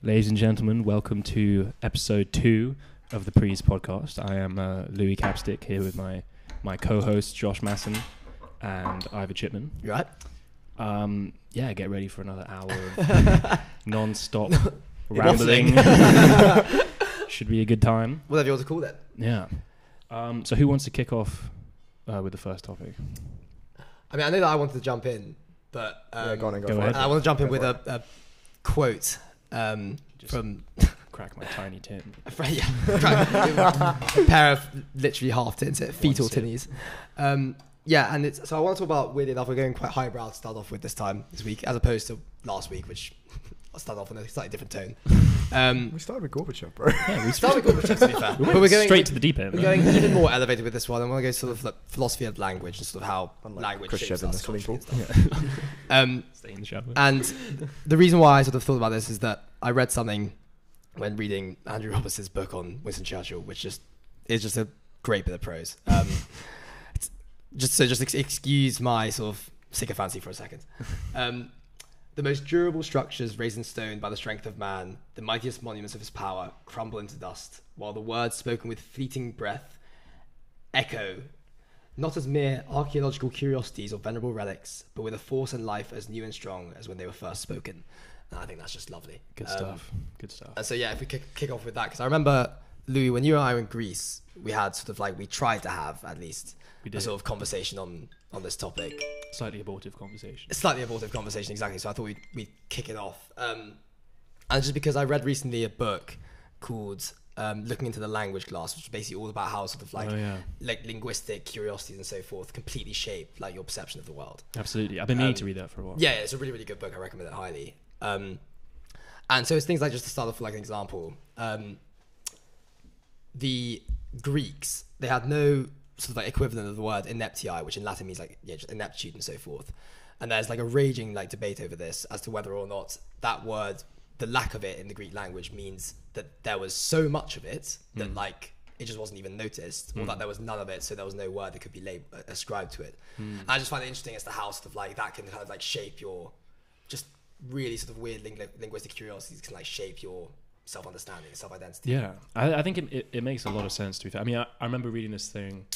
Ladies and gentlemen, welcome to episode two of the Pres podcast. I am uh, Louis Capstick here with my, my co host Josh Masson and Ivor Chipman. You right? Um, yeah, get ready for another hour of non stop rambling. Should be a good time. Whatever you want to call that. Yeah. Um, so, who wants to kick off uh, with the first topic? I mean, I know that I wanted to jump in, but um, yeah, go on and go, go ahead. I want to jump in Go with a, a quote um, from crack my tiny tin. yeah, a pair of literally half tins, fetal tinnies. Um, yeah, and it's so I want to talk about weirdly enough. We're going quite highbrow to start off with this time this week, as opposed to last week, which start off on a slightly different tone. Um, We started with Gorbachev, bro. Yeah, we start with Gorbachev, to be fair, we but we're going straight to the deep end. We're going even more elevated with this one. I want to go sort of like philosophy of language and sort of how Unlike language Khrushchev shapes in the us swimming and stuff. Um, Stay in the shadow. and the reason why I sort of thought about this is that I read something when reading Andrew Roberts' book on Winston Churchill, which just is just a great bit of prose. Um, it's just so just ex- excuse my sort of sycophancy for a second. Um, the most durable structures raised in stone by the strength of man, the mightiest monuments of his power, crumble into dust, while the words spoken with fleeting breath echo not as mere archaeological curiosities or venerable relics, but with a force and life as new and strong as when they were first spoken. And I think that's just lovely. Good Um, stuff. Good stuff. and so yeah, if we kick, kick off with that, because I remember Louis when you and I were in Greece, we had sort of like we tried to have at least a sort of conversation on on this topic. Slightly abortive conversation. Slightly abortive conversation, exactly. So I thought we'd we'd kick it off. Um, and just because I read recently a book called um, "Looking into the Language Glass," which is basically all about how sort of like oh yeah, like linguistic curiosities and so forth completely shape like your perception of the world. absolutely. I've been meaning Um, to read that for a while. Yeah, it's a really, really good book. I recommend it highly. Um, and so it's things like just to start off with like an example. Um, the Greeks they had no sort of like equivalent of the word ineptii, which in Latin means like yeah, just ineptitude and so forth. And there's like a raging like debate over this as to whether or not that word, the lack of it in the Greek language, means that there was so much of it that Mm. like it just wasn't even noticed, or Mm. that there was none of it, so there was no word that could be lab- uh, ascribed to it. Mm. I just find it interesting as to how sort of like that can kind of like shape your just really sort of weird ling- linguistic curiosities can like shape your self understanding, self identity. Yeah, I, I think it, it, it makes a lot of sense to be fair. I mean, I, I remember reading this thing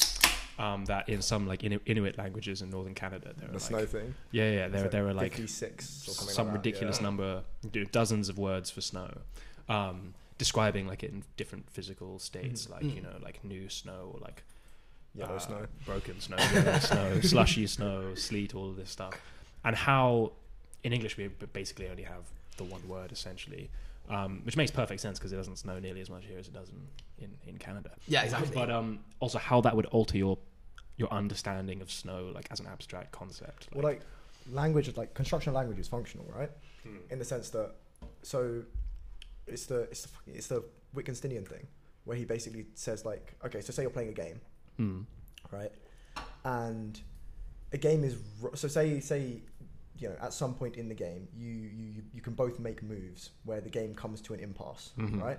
um, that in some like Inu- Inuit languages in northern Canada, there the were snow like, thing. yeah, yeah, there, there were like 56 some like ridiculous yeah. number, dozens of words for snow, um, describing like it in different physical states, like you Mm. know, like new snow or like Yellow uh, snow. broken snow, yellow snow, slushy snow, sleet, all of this stuff, and how in English we basically only have the one word essentially, um, which makes perfect sense because it doesn't snow nearly as much here as it does in, in, in Canada. Yeah, exactly. But um, also how that would alter your your understanding of snow, like as an abstract concept. Well, like language, is like construction of language is functional, right? Hmm. In the sense that, so it's the it's the it's the Wittgensteinian thing where he basically says like, okay, so say you're playing a game, Hmm. right? And a game is so say say you know at some point in the game you you you- you can both make moves where the game comes to an impasse, Mhm. right?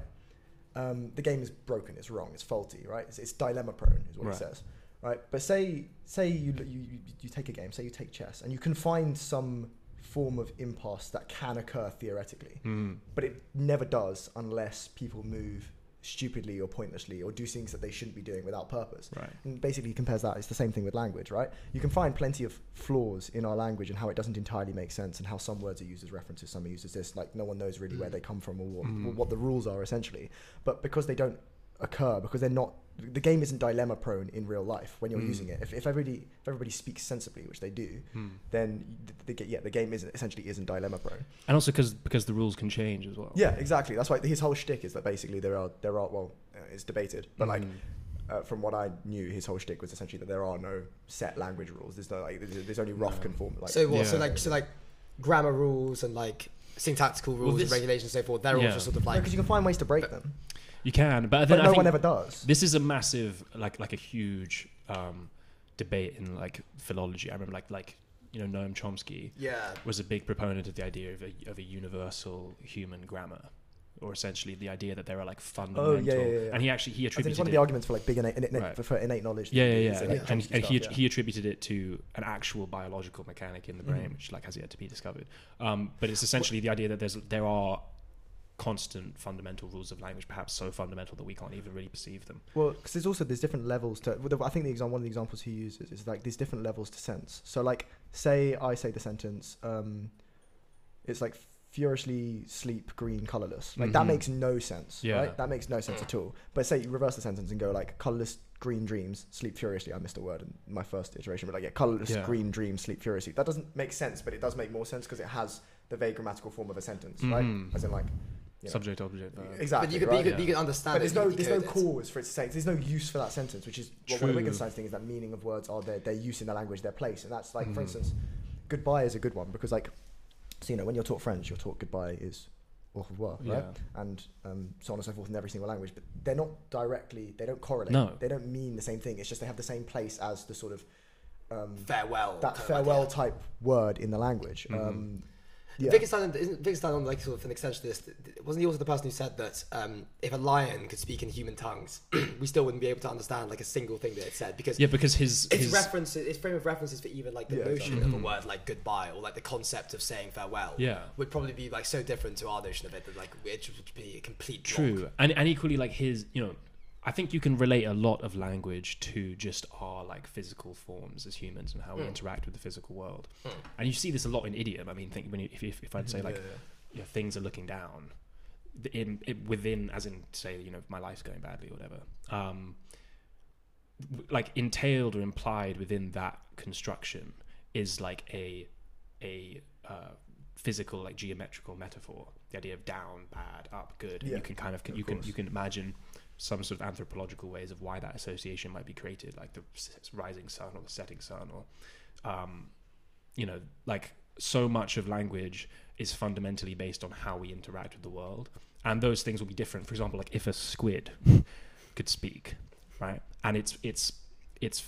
Um, the game is broken, it's wrong, it's faulty, right? It's, it's dilemma prone, is what Right. it says, right? But say say you, you you take a game, say you take chess, and you can find some form of impasse that can occur theoretically, Hmm. but it never does unless people move stupidly or pointlessly or do things that they shouldn't be doing without purpose. Right. And basically, he compares that. It's the same thing with language, right? You can find plenty of flaws in our language and how it doesn't entirely make sense, and how some words are used as references, some are used as this. Like no one knows really where Mm. they come from or what, Mm. what the rules are essentially. But because they don't occur, because they're not, the game isn't dilemma prone in real life when you're Mm. using it. If, if everybody if everybody speaks sensibly, which they do, Hmm. then the, the, yeah, the game isn't essentially isn't dilemma prone. And also because because the rules can change as well. Yeah, exactly. That's why his whole shtick is that basically there are there are well, uh, it's debated, but like Hmm. uh, from what I knew, his whole shtick was essentially that there are no set language rules. There's no like there's, there's only rough No. conform. Like, so what? So like so like grammar rules and like syntactical rules this- and regulations and so forth. They're all just sort of like because you can find ways to break them, you can, but, but then I no think one ever does. this is a massive like like a huge um, debate in like philology. I remember like like you know Noam Chomsky yeah. was a big proponent of the idea of a, of a universal human grammar, or essentially the idea that there are like fundamental. Oh, yeah, yeah, yeah. And he actually he I think it's one of the arguments for like big innate, innate Right. for, for innate knowledge. yeah, yeah, is, yeah. uh, And, like and, Chomsky and he, yeah. he attributed it to an actual biological mechanic in the brain, Mhm. which like has yet to be discovered. Um, but it's essentially the idea that there's there are constant fundamental rules of language, perhaps so fundamental that we can't even really perceive them. Well, because there's also there's different levels to. I think the example, one of the examples he uses is like there's different levels to sense. So like, say I say the sentence, um, it's like furiously sleep green colorless. Like that Mhm. makes no sense, Yeah. right? That makes no sense at all. But say you reverse the sentence and go like colorless green dreams sleep furiously. I missed a word in my first iteration, but like yeah, colorless Yeah. green dreams sleep furiously. That doesn't make sense, but it does make more sense because it has the vague grammatical form of a sentence, Mhm. right? As in like you know, Subject, object, verb. exactly. but you could, right? you could, Yeah. you can understand. But there's if no there's no it. cause for it to say there's no use for that sentence, which is what one of True. Wittgenstein's thing is that meaning of words are their their use in the language, their place, and that's like for Mhm. instance, goodbye is a good one because like, so you know when you're taught French, you're taught goodbye is au revoir, right? Yeah. And um, so on and so forth in every single language, but they're not directly they don't correlate. No. they don't mean the same thing. It's just they have the same place as the sort of um, farewell. that farewell idea. type word in the language. Mhm. Um, yeah. Wittgenstein isn't Wittgenstein like sort of an extension to this? Wasn't he also the person who said that um, if a lion could speak in human tongues, we still wouldn't be able to understand like a single thing that it said because Yeah, because his his reference, its frame of references for even like the Yeah, notion exactly. of a word like goodbye or like the concept of saying farewell yeah. would probably be like so different to our notion of it that like it would be a complete block. True, and and equally like his, you know, I think you can relate a lot of language to just our like physical forms as humans and how we Mm. interact with the physical world. Mm. And you see this a lot in idiom. I mean, think when you, if if, if I'd say like Yeah, you know, things are looking down, in it, within as in say you know my life's going badly or whatever. Um, like entailed or implied within that construction is like a a uh, physical like geometrical metaphor. The idea of down, bad, up, good. Yeah, you can kind of of you can you can imagine some sort of anthropological ways of why that association might be created, like the rising sun or the setting sun, or um, you know, like so much of language is fundamentally based on how we interact with the world, and those things will be different. For example, like if a squid could speak, right, and it's it's it's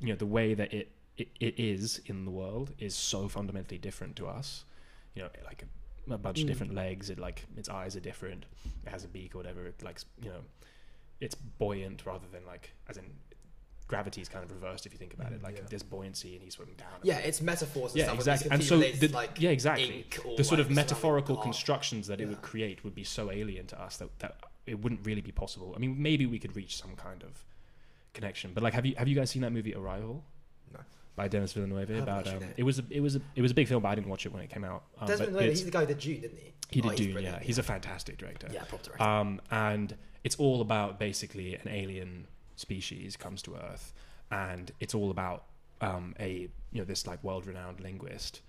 you know the way that it it, it is in the world is so fundamentally different to us. You know, like a, bunch of Mm. different legs. It like its eyes are different. It has a beak or whatever. It likes you know, it's buoyant rather than like as in gravity is kind of reversed if you think about it. Mm, Like yeah. there's buoyancy and he's swimming down. Yeah, it's metaphors and Yeah, stuff. exactly. And so, the, like yeah, exactly. The sort like of metaphorical constructions that it would create would be so alien to us that, that it wouldn't really be possible. I mean, maybe we could reach some kind of connection. But like, have you have you guys seen that movie Arrival? No. By Denis Villeneuve about um, it was a, it was a, it was a big film, but I didn't watch it when it came out. Um, Desmond but Llewellyn, it's- he's the guy that did Dune, didn't he? he Oh, did do, brilliant, yeah. He's a fantastic director. Yeah, prop director. Um, and it's all about basically an alien species comes to Earth, and it's all about um, a you know this like world-renowned linguist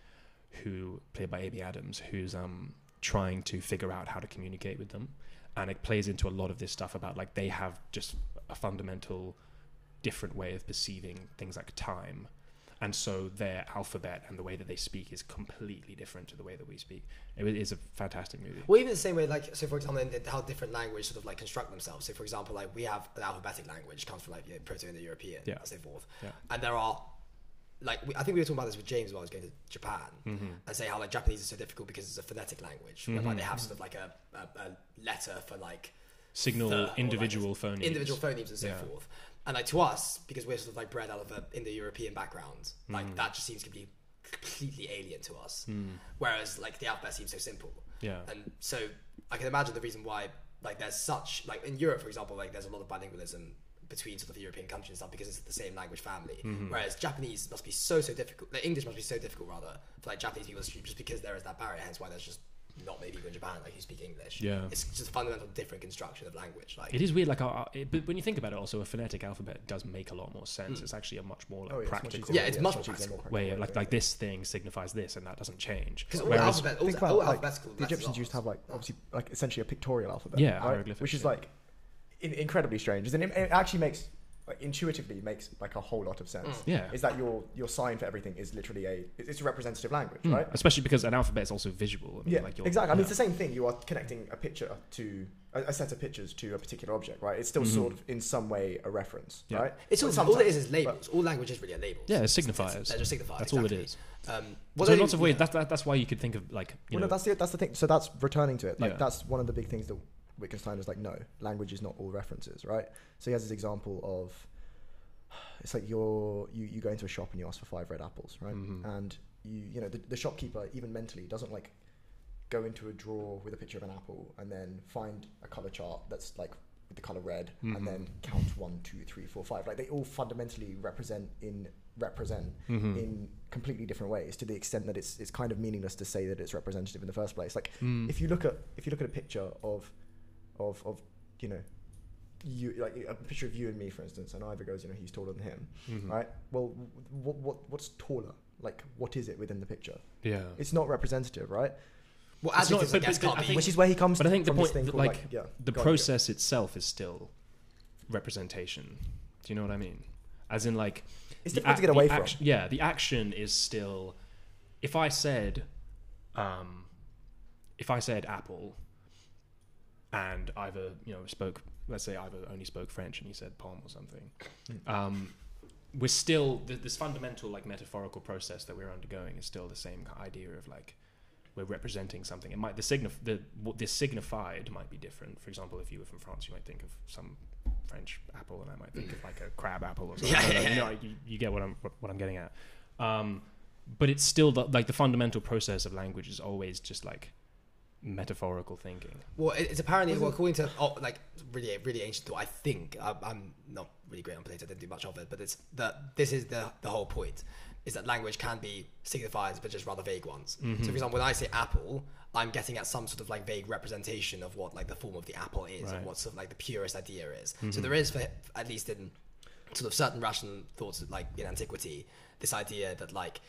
who played by Amy Adams, who's um, trying to figure out how to communicate with them, and it plays into a lot of this stuff about like they have just a fundamental different way of perceiving things like time. And so their alphabet and the way that they speak is completely different to the way that we speak. It is a fantastic movie. Well, even the same way, like, so for example, how different language sort of like construct themselves. So, for example, like we have an alphabetic language comes from like you know, Proto-Indo-European, Yeah. and so forth. Yeah. And there are, like, we, I think we were talking about this with James while I was going to Japan, Mm-hmm. and say how like Japanese is so difficult because it's a phonetic language, whereby Mhm. they have sort of like a, a, a letter for like Signal the- or like individual phonemes. individual phonemes and so Yeah. forth. And like to us, because we're sort of like bred out of a Indo-European background, like Mm. that just seems to be completely alien to us. Mm, Whereas like the alphabet seems so simple. yeah. And so I can imagine the reason why like there's such like in Europe, for example, like there's a lot of bilingualism between sort of the European countries and stuff because it's the same language family. Mhm. Whereas Japanese must be so so difficult. Like English must be so difficult rather for like Japanese people to speak just because there is that barrier. Hence why there's just not maybe even Japan like you speak English. Yeah. It's just a fundamental different construction of language. Like It is weird, like, our, our- it, but when you think about it, also a phonetic alphabet does make a lot more sense. Mm. It's actually a much more like, Oh, yeah, practical easier. Yeah, it's Yeah, much it's more much easier, practical. way. more of, Like, practical, like this thing signifies this, and that doesn't change. because all Whereas- alphabet, all, Think all like alphabetical. the Egyptians used to have like obviously like essentially a pictorial alphabet. Yeah, right? hieroglyphics, which is yeah. like in- incredibly strange. And it, it actually makes like, intuitively makes like a whole lot of sense. Mm. yeah. Is that your your sign for everything is literally a it's it's a representative language, Mm, right? Especially because an alphabet is also visual. I mean, Yeah, like you're- exactly. I mean, it's the same thing. You are connecting a picture to a, a set of pictures to a particular object, right? It's still Mhm. sort of in some way a reference, Yeah. right? It's all, Well, all it is is labels. all language is really a labels. Yeah, it's It's- signifiers. They're just signifiers. That's all it is. exactly. is. Um, so what in I- lots of ways, yeah. that's that, that's why you could think of like you well, know no, that's the that's the thing. So that's returning to it. Like Yeah. that's one of the big things that Wittgenstein is like, no, language is not all references, right? So he has this example of it's like you're you, you go into a shop and you ask for five red apples, right? Mhm. And you you know the, the shopkeeper even mentally doesn't like go into a drawer with a picture of an apple and then find a color chart that's like with the color red Mhm. and then count one, two, three, four, five. Like they all fundamentally represent in represent Mhm. in completely different ways to the extent that it's it's kind of meaningless to say that it's representative in the first place. Like Mm. if you look at if you look at a picture of of of you know you like a picture of you and me for instance and Ivor goes you know he's taller than him Mhm. right well what, what what's taller like what is it within the picture Yeah. it's not representative right Well, It's not- adjectives, but- but- can't be. think- which is where he comes but I think the from this point, thing that, called, like, yeah the go on, process itself is still representation. Do you know what I mean? As in, like, it's the difficult to get away the from Yeah, the action is still. If I said, um, if I said apple, and either you know spoke, let's say either only spoke French and he said palm or something, Mm. um, we're still th- this fundamental like metaphorical process that we're undergoing is still the same idea of like we're representing something. It might the signif the what this signified might be different. For example, if you were from France, you might think of some French apple, and I might think of like a crab apple or something. Yeah, yeah, you, know, you, you get what I'm what, what I'm getting at. Um, but it's still the, like the fundamental process of language is always just like metaphorical thinking. Well, it's apparently Wasn't- well, according to oh, like really really ancient thought. I think I, I'm not really great on Plato. I didn't do much of it, but it's that this is the the whole point is that language can be signifiers, but just rather vague ones. So, mm-hmm. for example, when I say apple, I'm getting at some sort of like vague representation of what like the form of the apple is Right. and what sort of like the purest idea is. So mm-hmm. there is, for, at least in sort of certain Russian thoughts, like in antiquity, this idea that like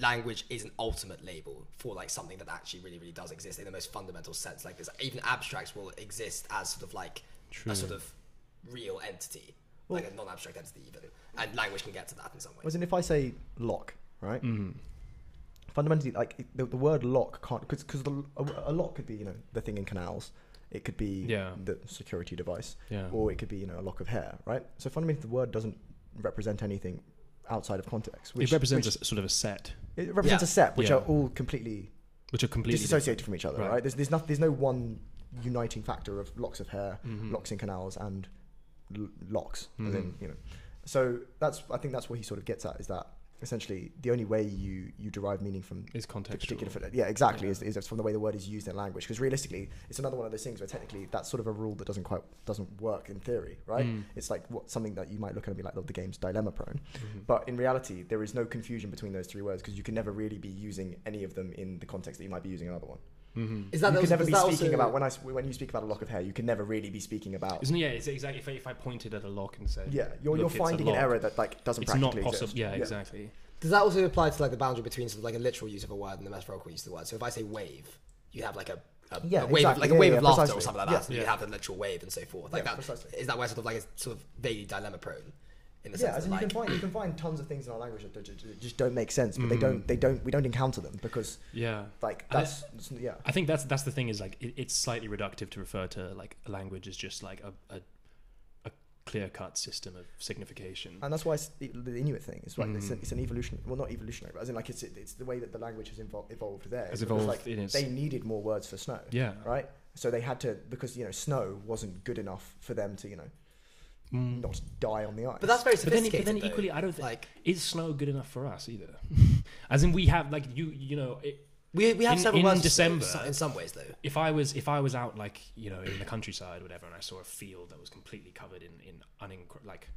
language is an ultimate label for like something that actually really really does exist in the most fundamental sense like there's even abstracts will exist as sort of like True. a sort of real entity like a non-abstract entity even and language can get to that in some way Wasn't if I say lock, right? Mm. Fundamentally, like the, the word lock can't because because a, a lock could be you know the thing in canals, it could be Yeah. the security device, Yeah. or it could be you know a lock of hair, right? So fundamentally, the word doesn't represent anything outside of context. Which it represents which, a s sort of a set, it represents Yeah. a set which Yeah. are all completely which are completely disassociated from each other, Right. right? There's there's not there's no one uniting factor of locks of hair, Mhm. locks in canals, and l- locks. As Mhm. in, you know. So that's I think that's what he sort of gets at is that essentially the only way you you derive meaning from is particular yeah exactly Yeah. Is, is from the way the word is used in language because realistically it's another one of those things where technically that's sort of a rule that doesn't quite doesn't work in theory right Mm. it's like what something that you might look at and be like oh, the game's dilemma prone Mhm. but in reality there is no confusion between those three words because you can never really be using any of them in the context that you might be using another one Mhm. is that you also, can never be speaking also- about when I s- when you speak about a lock of hair you can never really be speaking about Isn't it? Yeah, it's exactly. If I, if I pointed at a lock and said, yeah you're, you're finding an error that like doesn't it's not practically possible. exist. Yeah, exactly. does that also apply to like the boundary between sort of like a literal use of a word and the metaphorical use of the word so if I say wave you have like a a, Yeah, a wave of, like Yeah, a wave yeah, of laughter or something like Yeah. that so you have the literal wave and so forth like Yeah, that precisely. is that where sort of like it's sort of vaguely dilemma prone in the yeah, sense as that in you can find you can find tons of things in our language that ju- ju- just don't make sense, but they Mm. don't they don't we don't encounter them because Yeah. like And that's yeah I think that's that's the thing is like it, it's slightly reductive to refer to like a language as just like a a, a clear cut system of signification. and that's why it's the, the Inuit thing is right. It's, Mm. an, it's an evolution, well not evolutionary, but as in like it's it's the way that the language has evol- evolved there. Has because, evolved like in its they needed more words for snow, yeah. right? So they had to because you know snow wasn't good enough for them to you know Mm. not die on the ice. but that's very But then, sophisticated but then though. equally, I don't think like is snow good enough for us either. As in, we have like you you know. It, we, we have In- several in words for December- in some ways though if I was if I was out like you know in the countryside or whatever, and I saw a field that was completely covered in in unincr- like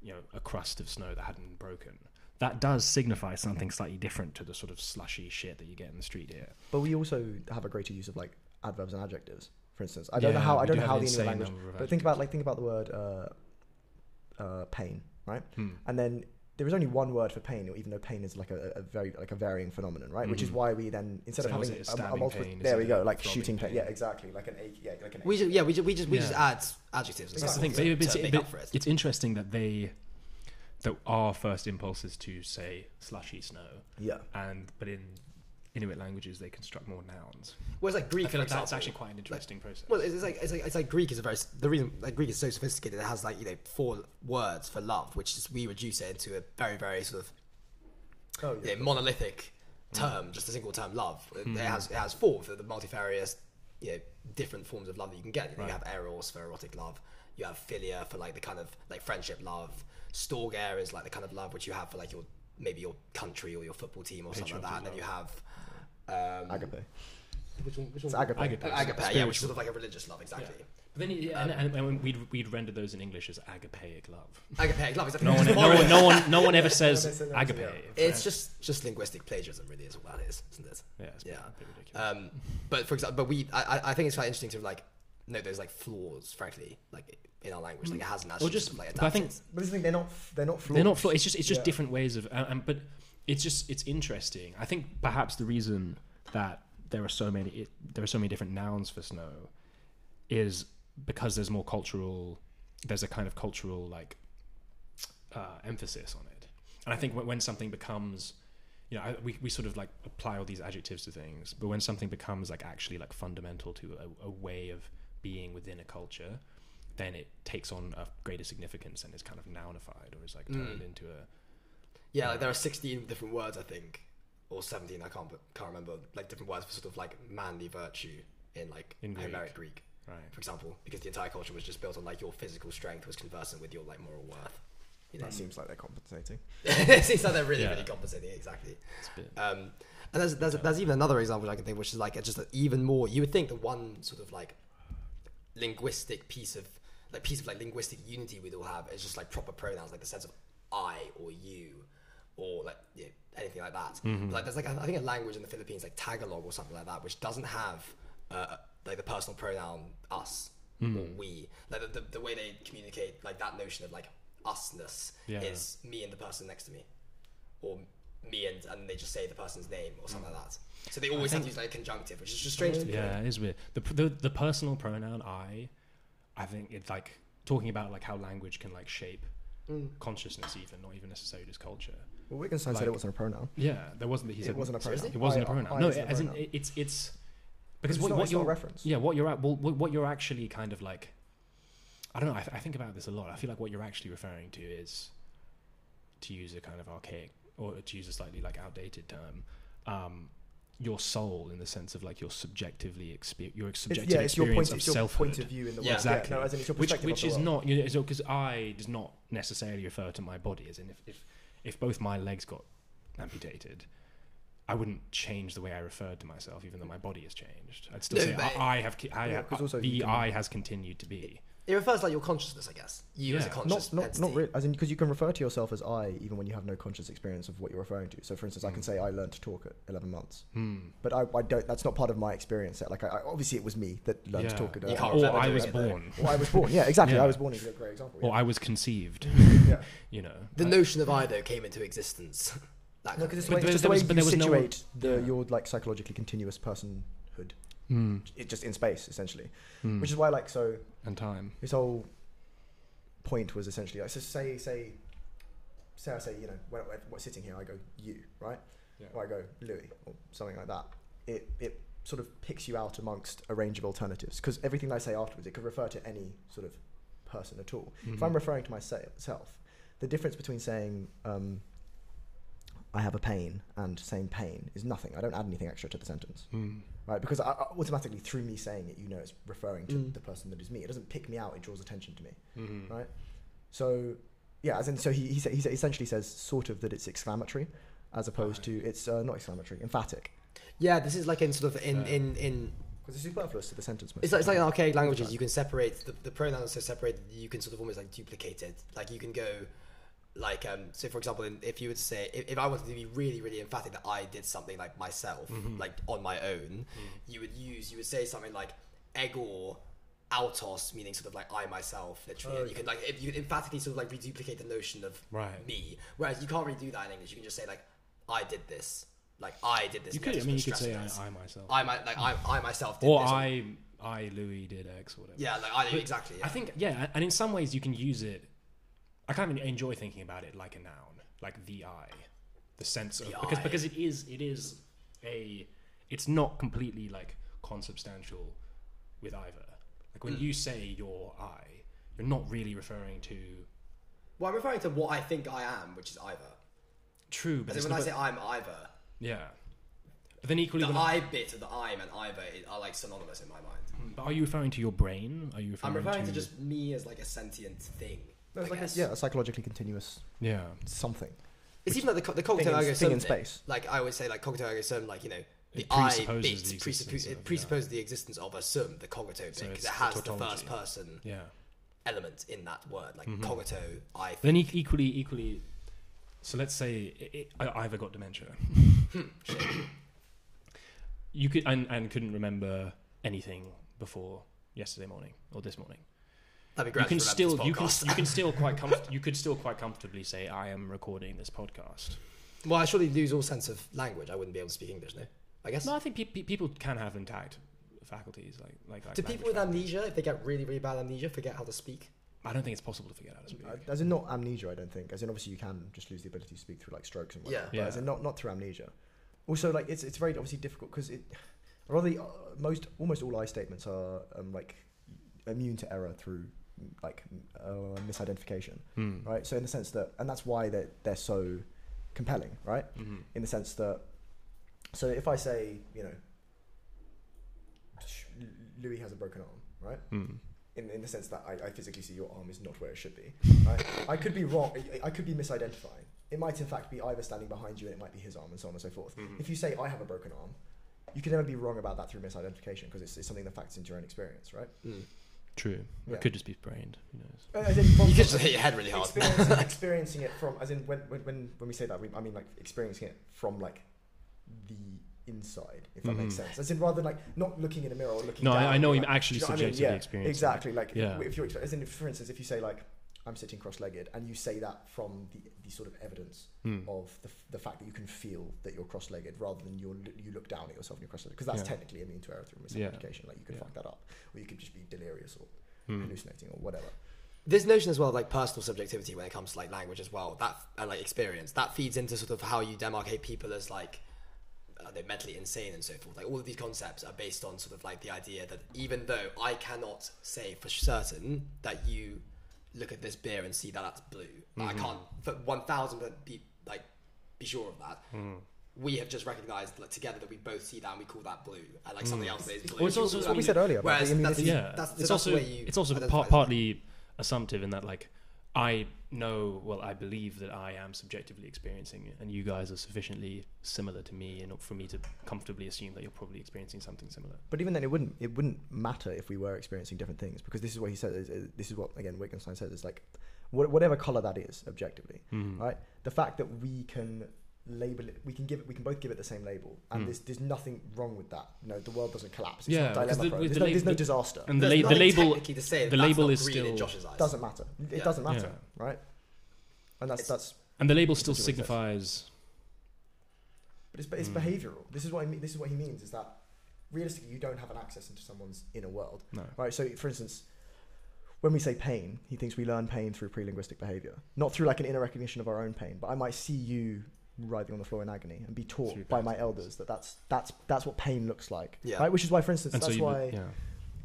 you know a crust of snow that hadn't been broken, that does signify something slightly different to the sort of slushy shit that you get in the street here. but we also have a greater use of like adverbs and adjectives. For instance, I don't know how I don't do know how the English language, number but think about like think about the word uh, uh, pain, right? Hmm. and then there is only one word for pain, even though pain is like a, a very like a varying phenomenon, right? Which is Mhm. why we then instead So of having a, a stabbing multiple, pain? There we go, like shooting pain. pain? Yeah, exactly, like an ache, yeah, like an. we just yeah we just we just, we just add adjectives That's the thing, thing, but, to it's, make but it it's interesting that they that our first impulse is to say slushy snow, yeah, and but in Inuit languages they construct more nouns. whereas like Greek I feel for like that's actually quite an interesting process. Well, it's, it's like it's like it's like Greek is a very the reason like Greek is so sophisticated. It has like you know four words for love, which is we reduce it into a very very sort of oh you know, monolithic term, just a single term love. It- Mm. It has it has four for the multifarious you know different forms of love that you can get. You, know, you have eros for erotic love. You have philia for like the kind of like friendship love. Storge is like the kind of love which you have for like your maybe your country or your football team or something like that. And then you have um, agape. which one? Which It's agape. Agape. Uh, agape, yeah, which is sort of like a religious love, exactly. But then, yeah, Um, and, and, and we'd we'd render those in English as agapeic love. Agape, love, exactly. No one, no one, no one, no one ever says They say that, agape. yeah. It's just just linguistic plagiarism, really, is all that is, isn't it? yeah, it's yeah. a bit ridiculous. Um, but for example, but we, I, I- I think it's quite interesting to like note those like flaws, frankly, like in our language, like it hasn't actually Or just- sort of, like but I think- But this thing, they're not. They're not. Flaws. They're not flaw. It's just it's just Yeah. different ways of. Um, but it's just it's interesting. I think perhaps the reason that there are so many it, there are so many different nouns for snow is because there's more cultural. There's a kind of cultural like uh, emphasis on it, and I think when, when something becomes, you know, I, we we sort of like apply all these adjectives to things, but when something becomes like actually like fundamental to a, a way of being within a culture, then it takes on a greater significance and is kind of nounified or is like turned Mm. into a Yeah, like there are 16 different words, I think, or 17. I can't can't remember. Like different words for sort of like manly virtue in like In Greek. Homeric Greek, right. for example, because the entire culture was just built on like your physical strength was conversant with your like moral worth. You know, That seems like they're compensating. it seems like they're really Yeah. really compensating. Exactly. It's a bit, Um, and there's, there's, there's even another example I can think, which is like it's just even more. You would think the one sort of like linguistic piece of like piece of like linguistic unity we'd all have is just like proper pronouns, like the sense of I or you, or like anything like that. Mm-hmm. Like there's like I think a language in the Philippines like Tagalog or something like that, which doesn't have uh, like the personal pronoun us or Mm. we. Like the, the, the way they communicate, like that notion of like usness Yeah. is me and the person next to me or me and and they just say the person's name or something like that. So they always have to use like a conjunctive, which is just strange to me. yeah, it is weird. The, the the personal pronoun I, I think it's like talking about like how language can like shape Mm. consciousness, even not even necessarily just culture. Well, Wittgenstein said it wasn't a pronoun. Yeah, there wasn't. He said It wasn't a pronoun. Seriously? It wasn't a I- pronoun. I no, isn't a as in pronoun. it- it's it's because It's what, not- what it's you're reference. yeah what you're at well, what, what you're actually kind of like I don't know I, th- I think about this a lot I feel like what you're actually referring to is to use a kind of archaic or to use a slightly like outdated term um, your soul in the sense of like your subjectively exper- your It's, subjective yeah, it's your experience point. of It's your selfhood point of view in the Yeah. world. Exactly. Yeah, no, as in it's your which which is world. not you know because I does not necessarily refer to my body as in if, if if both my legs got amputated I wouldn't change the way I referred to myself even though my body has changed. I'd still No, say I, I have ki- I, Yeah, also the I has continued to be It refers to like your consciousness, I guess. You as a Yeah. conscious Not, not, entity. not really. As in, because you can refer to yourself as I even when you have no conscious experience of what you're referring to. So, for instance, I can Mm. say I learned to talk at 11 months, hmm. but I, I don't. That's not part of my experience. Like, I, I, obviously, it was me that learned Yeah. to talk at. 11 can't or I was it, though. born Or I was born. Yeah, exactly. Yeah. I was born is a great example. or I was conceived yeah. you know The I- notion of I though came into existence. that No, kind because it's, thing. the way- But it's just there the way was- you there was no one- situate the yeah. your like psychologically continuous personhood. Hmm. It just in space essentially, Hmm. which is why like so and time his whole point was essentially like so say say say I say you know when, sitting here I go you right Yeah. or I go Louis or something like that it it sort of picks you out amongst a range of alternatives because everything I say afterwards it could refer to any sort of person at all if I'm Mhm. referring to myself the difference between saying um, I have a pain and saying pain is nothing I don't add anything extra to the sentence Hmm. Right? Because I, I, automatically, through me saying it, you know it's referring to Mm. the person that is me. It doesn't pick me out; it draws attention to me, Mhm. right? So, yeah, as in, so he he, sa- he sa- essentially says sort of that it's exclamatory, as opposed to it's uh, not exclamatory, emphatic. yeah, this is like in sort of in Yeah. in in. Because it's superfluous to the sentence. most It's like, it's like in archaic languages. You can separate the, the pronouns are so separated. You can sort of almost like duplicate it. Like you can go, like um. So for example, if you would say if, if I wanted to be really really emphatic that I did something like myself, Mhm. like on my own, you would use you would say something like ego autos meaning sort of like I myself literally Oh, and you can like if you emphatically sort of like reduplicate the notion of right me whereas you can't really do that in English you can just say like I did this like I did this you could I mean you could say I. I myself I might like I, I myself did or this I I Louis did X or whatever yeah like I exactly yeah. I think yeah, and in some ways you can use it. I kind of enjoy thinking about it like a noun, like the I, the sense of The because I. because it is it is a it's not completely like consubstantial with either. Like when Mm. you say your I, you're not really referring to well I'm referring to what I think I am which is either true, but when I say I'm either yeah. But then equally, the when I bit of the I'm and either are like synonymous in my mind but are you referring to your brain? Are you referring, I'm referring to just me as like a sentient thing No, it's I like a, guess. yeah, a psychologically continuous yeah? something. it's even like the, co- the Thing cognitive in, ergo thing sum in space. like I always say like cogito ergo sum like you know the It I presupposes bit the presuppo- existence it of- presupposes the existence of a sum, the cogito bit, So because it's it the has the tautology. first person Yeah. element in that word, like Mhm. cogito, I. Then e- equally, equally. So let's say it, I I either got dementia. you could and, and couldn't remember anything before yesterday morning or this morning. That'd be You can still you can you can still quite comf- you could still quite comfortably say I am recording this podcast. well, I surely lose all sense of language. I wouldn't be able to speak English, no. I guess. No, I think pe- pe- people can have intact faculties like like. like Do people with faculties. amnesia, if they get really, really bad amnesia, forget how to speak? I don't think it's possible to forget how to speak. Uh, As in not amnesia, I don't think. As in obviously you can just lose the ability to speak through like strokes and whatnot. Yeah. But as in not not through amnesia. Also, like it's it's very obviously difficult because it rather uh, most almost all I statements are um, like immune to error through like uh, misidentification, Hmm. right? So in the sense that, and that's why they're they're so compelling, right? Mhm. In the sense that, so if I say you know, Louis has a broken arm, right? Hmm. in, in the sense that I, I physically see your arm is not where it should be. Right? I could be wrong. I, I could be misidentifying. It might in fact be either standing behind you and it might be his arm and so on and so forth. Mhm. If you say I have a broken arm, you can never be wrong about that through misidentification because it's, it's something that factors into your own experience, right? Mm. True. Yeah. It could just be brained. Who knows? Uh, As in from- You could from- just hit your head really hard. experiencing, experiencing it from, as in when, when, when, when we say that, we, I mean like experiencing it from like the inside, if that makes Mhm. sense. As in rather than like not looking in a mirror or looking No, down. I, I know like, you're actually you know what I mean? subjectively Yeah, experiencing. it. Exactly. Like Yeah. if you're as in for instance, if you say like I'm sitting cross-legged, and you say that from the, the sort of evidence Hmm. of the, the fact that you can feel that you're cross-legged, rather than you you look down at yourself and you're cross-legged, because that's Yeah. technically immune to error through Yeah. misidentification. Like you could Yeah. fuck that up, or you could just be delirious or Hmm. hallucinating or whatever. this notion as well of like personal subjectivity when it comes to like language as well that and like experience that feeds into sort of how you demarcate people as like uh, they're mentally insane and so forth like all of these concepts are based on sort of like the idea that even though i cannot say for certain that you look at this beer and see that that's blue i Mhm. can't for 1000 be like be sure of that Hmm. we have just recognized like, together that we both see that and we call that blue and like Mm. something else is blue Well, it's also- That's what we said earlier. Whereas that's- yeah, that's- so it's that's the also way you it's also identify par- it. partly assumptive in that like I know well I believe that I am subjectively experiencing it, and you guys are sufficiently similar to me, and for me to comfortably assume that you're probably experiencing something similar. But even then, it wouldn't it wouldn't matter if we were experiencing different things because this is what he said. Is, is- this is what again Wittgenstein says. Is like wha- whatever color that is objectively, Mhm. right? The fact that we can label it, we can give it, we can both give it the same label, and Mm. there's there's nothing wrong with that. No, the world doesn't collapse. It's Yeah, not because dilemma the- pro. There's, the no, there's no the- disaster. And the, la- the label to say the label is green in still- Josh's eyes. doesn't matter. It Yeah. doesn't matter, Yeah. right? And that's It's- that's. and the label still That's what he says. signifies. But it's, it's Mm. behavioural. This is what I mean. This is what he means. Is that realistically you don't have an access into someone's inner world. No. Right. So, for instance, when we say pain, he thinks we learn pain through pre-linguistic behavior, not through like an inner recognition of our own pain. But I might see you writhing on the floor in agony and be taught Through by my patterns. elders that that's that's that's what pain looks like. Yeah. Right. Which is why, for instance, And so that's you, why. yeah.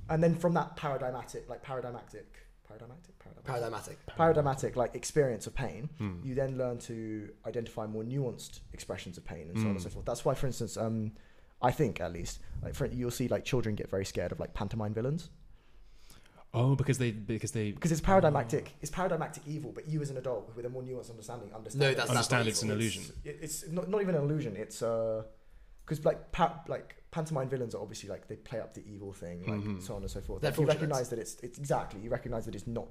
And then from that paradigmatic, like paradigmatic, paradigmatic, paradigmatic, Paradigmatic. paradigmatic, like experience of pain, Hmm. you then learn to identify more nuanced expressions of pain and so on and Mm. so forth. That's why, for instance, um, I think at least, like for, you'll see like children get very scared of like pantomime villains Oh, because they because they because it's paradigmatic. It's paradigmatic evil, but you as an adult with a more nuanced understanding understand. No, it. that's- understand not it's an illusion. It's, it's not, not even an illusion. It's because like pa- like pantomime villains are obviously like they play up the evil thing, like Mhm. so on and so forth. They're Like, you recognize that it's it's exactly you recognize that it's not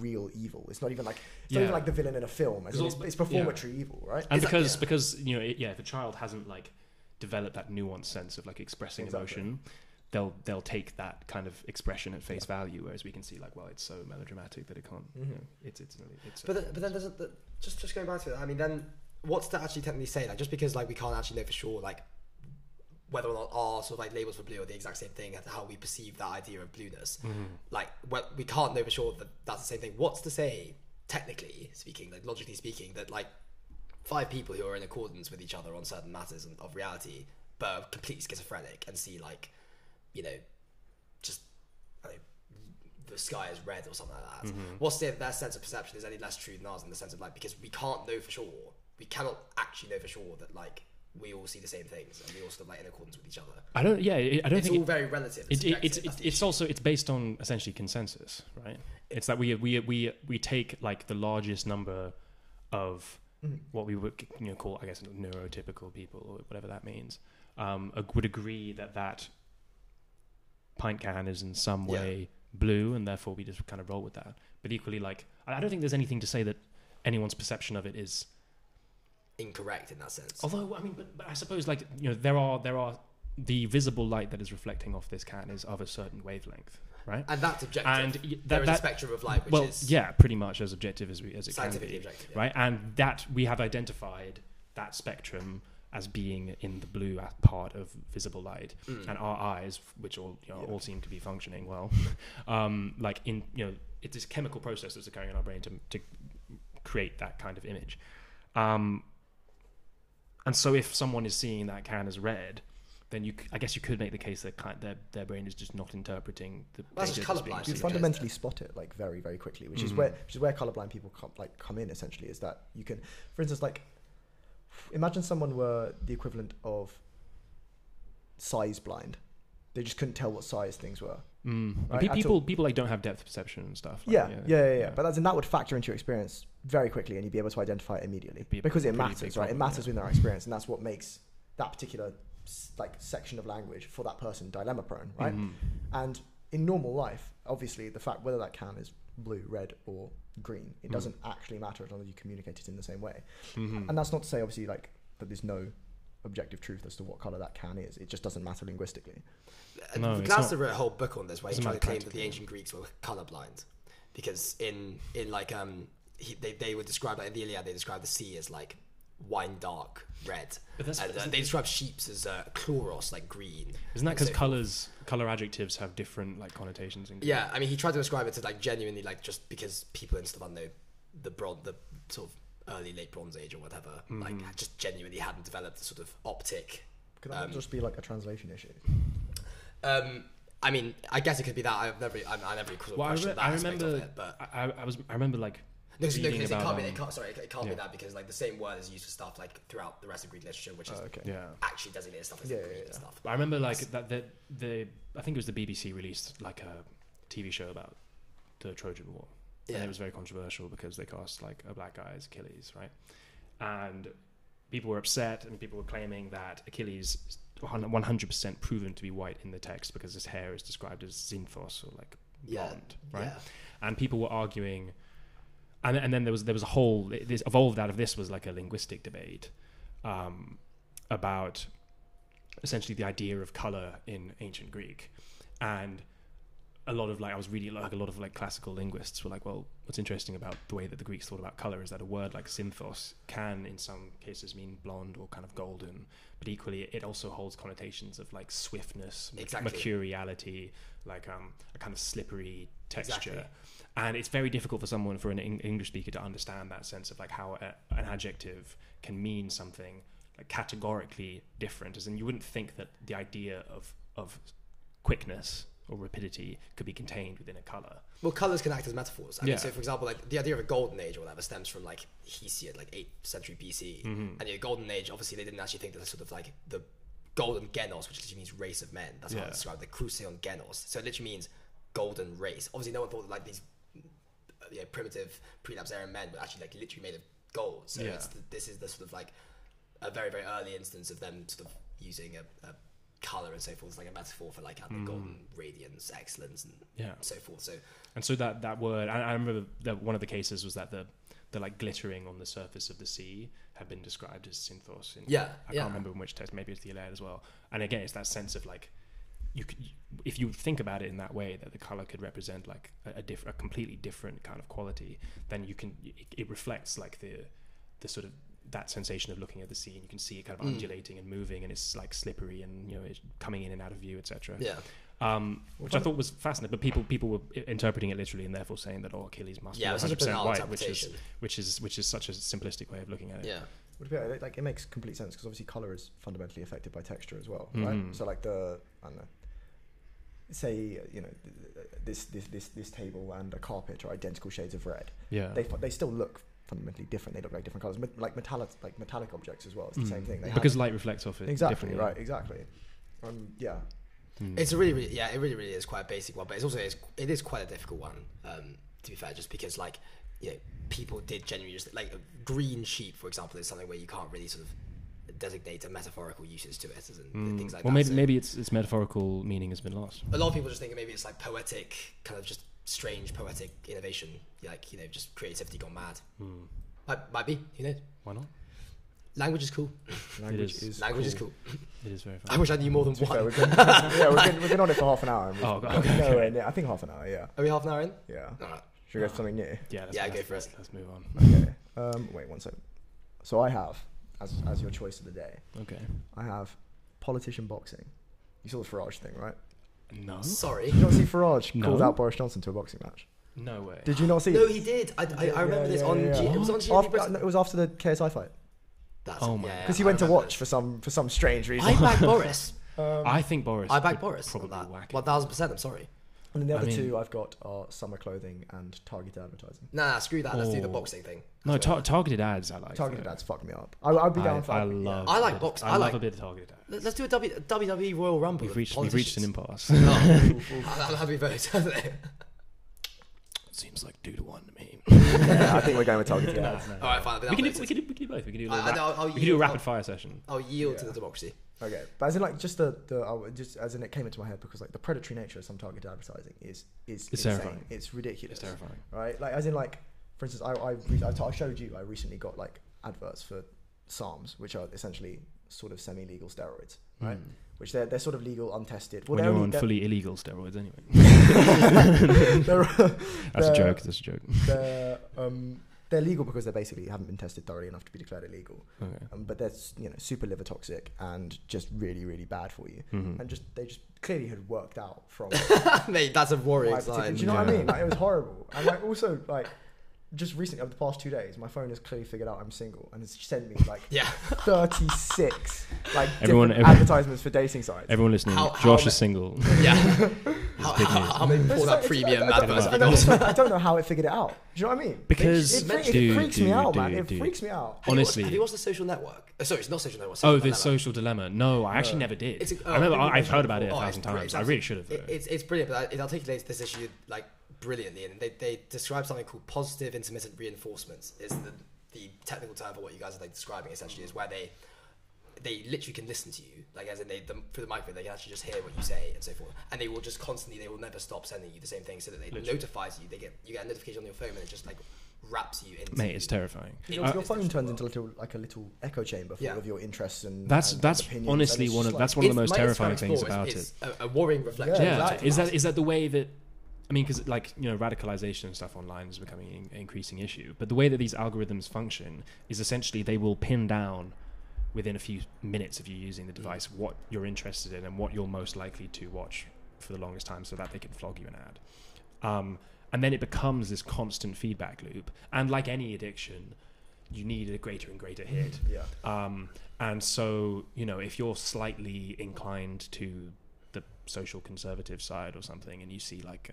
real evil. It's not even like it's Yeah. not even like the villain in a film. As It's, also- it's performatory evil, right? and Is that- because yeah. because you know it, yeah if a child hasn't like developed that nuanced sense of like expressing Exactly. emotion they'll they'll take that kind of expression at face value whereas we can see like well it's so melodramatic that it can't you Mhm. know, it's it's it's But then, but then there's a, the, just just going back to it. I mean, then what's that actually technically say? Like, just because like we can't actually know for sure like whether or not our sort of like labels for blue are the exact same thing as how we perceive that idea of blueness. Mhm. Like, well, we can't know for sure that that's the same thing. What's to say, technically speaking, like logically speaking, that like five people who are in accordance with each other on certain matters of reality, but are completely schizophrenic and see like, you know, just I know, the sky is red or something like that. Mhm. What's their, their sense of perception is any less true than ours in the sense of like because we can't know for sure, we cannot actually know for sure that like we all see the same things and we all sort of like in accordance with each other. I don't yeah it, I don't it's think all it, very relative. it, it, it's it's, it's also it's based on essentially consensus right it's that we we we we take like the largest number of Mhm. what we would you know call I guess neurotypical people or whatever that means um, would agree that that pint can is in some Yeah. way blue, and therefore we just kind of roll with that. But equally, like I don't think there's anything to say that anyone's perception of it is. Incorrect in that sense. Although I mean, but, but I suppose like you know there are there are the visible light that is reflecting off this can is of a certain wavelength, right? and that's objective. And y- there that, is a spectrum of light, which well, is yeah, pretty much as objective as we as it can be, objective. yeah. right? And that we have identified that spectrum as being in the blue a- part of visible light, Mm. and our eyes, which all you know, Yeah. all seem to be functioning well, um, like in you know, it's this chemical process that's occurring in our brain to to create that kind of image. Um, and so, if someone is seeing that can as red, then you, c- I guess, you could make the case that kind their their brain is just not interpreting the. Well, that's data just being colourblind. you seen. Seems fundamentally spot it like very very quickly which is Mhm. where which is where colorblind people come like come in essentially is that you can for instance like imagine someone were the equivalent of size blind they just couldn't tell what size things were Mm. Right, pe- people people like don't have depth perception and stuff. like, yeah, yeah, yeah, yeah, But that's, and that would factor into your experience very quickly, and you'd be able to identify it immediately Be because it matters, big right? it matters yeah. within our experience, and that's what makes that particular like section of language for that person dilemma prone, right? Mhm. And in normal life, obviously, the fact whether that can is blue, red, or green, it Mm. doesn't actually matter as long as you communicate it in the same way. Mhm. And that's not to say, obviously, like that there's no objective truth as to what color that can is. It just doesn't matter linguistically. And No, it's Glasser not- wrote a whole book on this where he doesn't tried to claim that the ancient Greeks were colorblind because in in like um he, they they would describe like in the Iliad they describe the sea as like wine dark red But that's, and uh, they describe sheeps as uh, chloros like green. isn't that because so colors color adjectives have different like connotations? In Yeah, I mean he tried to describe it to like genuinely like just because people in stuff I don't know the bron the sort of early late Bronze Age or whatever like Mhm. just genuinely hadn't developed the sort of optic Could that Um, just be like a translation issue? Um, I mean, I guess it could be that. I've never, I, I never Well, I, questioned re- that I aspect remember. of it, but I, I- I was. I remember like. No, 'cause- no, reading 'cause it can't be. It can't, sorry, it can't yeah. be that because like the same word is used for stuff like throughout the rest of Greek literature, which is Oh, okay. Yeah. actually designated stuff as Yeah, Greek yeah, yeah. stuff. I remember like that. The, the I think it was the BBC released like a TV show about the Trojan War, and Yeah. it was very controversial because they cast like a black guy as Achilles, right? And people were upset, and people were claiming that Achilles 100% proven to be white in the text because his hair is described as xanthos or like Yeah, blonde, right? Yeah. and people were arguing and, and then there was there was a whole this evolved out of this was like a linguistic debate um, about essentially the idea of color in ancient Greek and a lot of like I was reading like a lot of like classical linguists were like well what's interesting about the way that the Greeks thought about color is that a word like xanthos can in some cases mean blonde or kind of golden but equally it also holds connotations of like swiftness Exactly. mercuriality like um, a kind of slippery texture Exactly. and it's very difficult for someone for an english speaker to understand that sense of like how a, an adjective can mean something like categorically different as in you wouldn't think that the idea of of quickness or rapidity could be contained within a color Well, colors can act as metaphors. I mean, Yeah. so for example, like the idea of a golden age or whatever stems from like Hesiod, like 8th century BC. Mhm. And the golden age, obviously, they didn't actually think that sort of like the golden genos, which literally means race of men. That's how it's described, the chryseon genos. So it literally means golden race. Obviously, no one thought that like these uh, you know, primitive prelapsarian men were actually like literally made of gold. So Yeah. it's the, this is the sort of like a very very early instance of them sort of using a, a color and so forth as like a metaphor for like the golden radiance, excellence, and yeah so forth. So and so that that word I, I remember that one of the cases was that the the like glittering on the surface of the sea had been described as xanthos in, Yeah, I yeah. can't remember in which text maybe it's the Iliad as well and again it's that sense of like you could if you think about it in that way that the color could represent like a, a different a completely different kind of quality then you can it, it reflects like the the sort of that sensation of looking at the sea and you can see it kind of Mm. undulating and moving and it's like slippery and you know it's coming in and out of view etc yeah. um, which I thought was fascinating. But people people were interpreting it literally and therefore saying that oh Achilles must Yeah, be such 100 percent white, which is which is which is such a simplistic way of looking at it. Yeah. Would it be, like it makes complete sense because obviously color is fundamentally affected by texture as well, right? So like the I don't know, say you know th- th- this this this this table and a carpet are identical shades of red. yeah. They they still look fundamentally different. They look like different colors, like metallic like metallic objects as well. It's the Mm. same thing. They because have, light reflects off it. exactly differently. right, exactly. Um, yeah, Mm. It's a really, really, yeah, it really, really is quite a basic one, but it's also it's, it is quite a difficult one. Um, to be fair, just because like you know people did genuinely just like a green sheep, for example, is something where you can't really sort of designate a metaphorical uses to it and Mm. things like well, that. maybe So maybe its its metaphorical meaning has been lost. a lot of people just think maybe it's like poetic, kind of just strange poetic innovation, like you know, just creativity gone mad. Hmm. Might, might be. Who knows? Why not? Language is cool. Language is. is Language is cool. It is very fun. I wish I knew more than To be fair, we've been, yeah, we've been, we've been on it for half an hour. And Oh, got okay, okay. nowhere near- I think half an hour. Yeah, Are we half an hour in? yeah. Alright. Should we go for something new? Yeah, let's, Yeah, let's, go for let's, it. let's move on. Okay. Um, wait one second. So I have, as as your choice of the day, Okay. I have politician boxing. You saw the Farage thing, right? No. Sorry. Did you not see Farage No. called out Boris Johnson to a boxing match? No way. Did you not see? No, it? he did. I, I, I Yeah, remember this yeah, on. yeah. G- it was on GMT After, Britain. no, it was after the KSI fight That's Oh it, my yeah, because he went to watch for some for some strange reason. I back Boris. Um, I think Boris. I back could Boris. Probably on that. whack. One thousand percent. I'm sorry. And then the I other mean- two I've got are summer clothing and targeted advertising. Nah, nah, screw that. Let's do the Oh. boxing thing. No, That's tar- targeted ads. I like. Targeted though. ads fuck me up. I, I'd be down I, for. I yeah. love. I a like box- I, I love a bit of targeted ads. Let- Let's do a w, WWE Royal Rumble. We've with reached we've reached an politicians. impasse. Oh, I'll have you vote. hasn't it? Seems like two to one to me. Yeah, I think we're going with targeted Nah, ads. nah. All right, fine. We can, do, we, can do, we can do both. We can do a, I- little I rap- I'll we can do a yield- rapid fire session. I'll yield to the democracy. Okay, but as in like just the the I would just as in it came into my head because like the predatory nature of some targeted advertising is is It's insane. terrifying. It's ridiculous. It's terrifying. right? Like as in like, for instance, I I, re- I, t- I showed you I recently got like adverts for SARMs, which are essentially sort of semi-legal steroids, right? Mm. Which they're they're sort of legal, untested. Well, when they're you're on they're- fully illegal steroids, anyway. they're, That's a They're- joke. That's a joke. they're, um, they're legal because they basically haven't been tested thoroughly enough to be declared illegal. Okay. Um, but they're you know super liver toxic and just really really bad for you. Mhm. And just they just clearly had worked out from Mate, that's a my worrying particular- sign. Do you know what I mean? Like, it was horrible. And like also like just recently over the past two days, my phone has clearly figured out I'm single and has sent me like Yeah. 36 like Everyone- every- advertisements for dating sites. Everyone listening, How- how Josh ma- is single. Yeah. how, big how, how many It's pull like- that it's- premium I- I don't- I don't. I don't know how it figured it out. Do you know what I mean? Because- it, fre- it dude, freaks me dude, out, man. dude, It dude. freaks me out. Have you watched- Honestly. have you watched the Social Network? Uh, sorry, it's not Social Network. Oh, Social the Dilemma. social dilemma. No, I actually Oh. never did. It's a- oh, I remember. I think I, you I've heard about it a mentioned thousand. Oh, times. it's I really should have. It, it's, it's brilliant, but it articulates this issue like brilliantly, and they, they describe something called positive intermittent reinforcements. Is the the technical term for what you guys are like describing essentially is where they they literally can listen to you, like as in they the, through the microphone, they can actually just hear what you say and so forth, and they will just constantly, they will never stop sending you the same thing, so that they Literally. notifies you. They get you get a notification on your phone, and it just like wraps you into. Mate, it's terrifying. Your, Uh, your phone turns into a little, like a little echo chamber full Yeah. of your interests and That's and that's opinions, honestly one of like- that's one of the most terrifying things about is, it. is a, a worrying reflection. Yeah, Yeah, exactly. is that is that the way that I mean, because like you know, radicalization and stuff online is becoming an increasing issue. But the way that these algorithms function is essentially they will pin down within a few minutes of you using the device what you're interested in and what you're most likely to watch for the longest time, so that they can flog you an ad. Um, and then it becomes this constant feedback loop. And like any addiction, you need a greater and greater hit. Yeah. Um, and so, you know, if you're slightly inclined to the social conservative side or something, and you see like,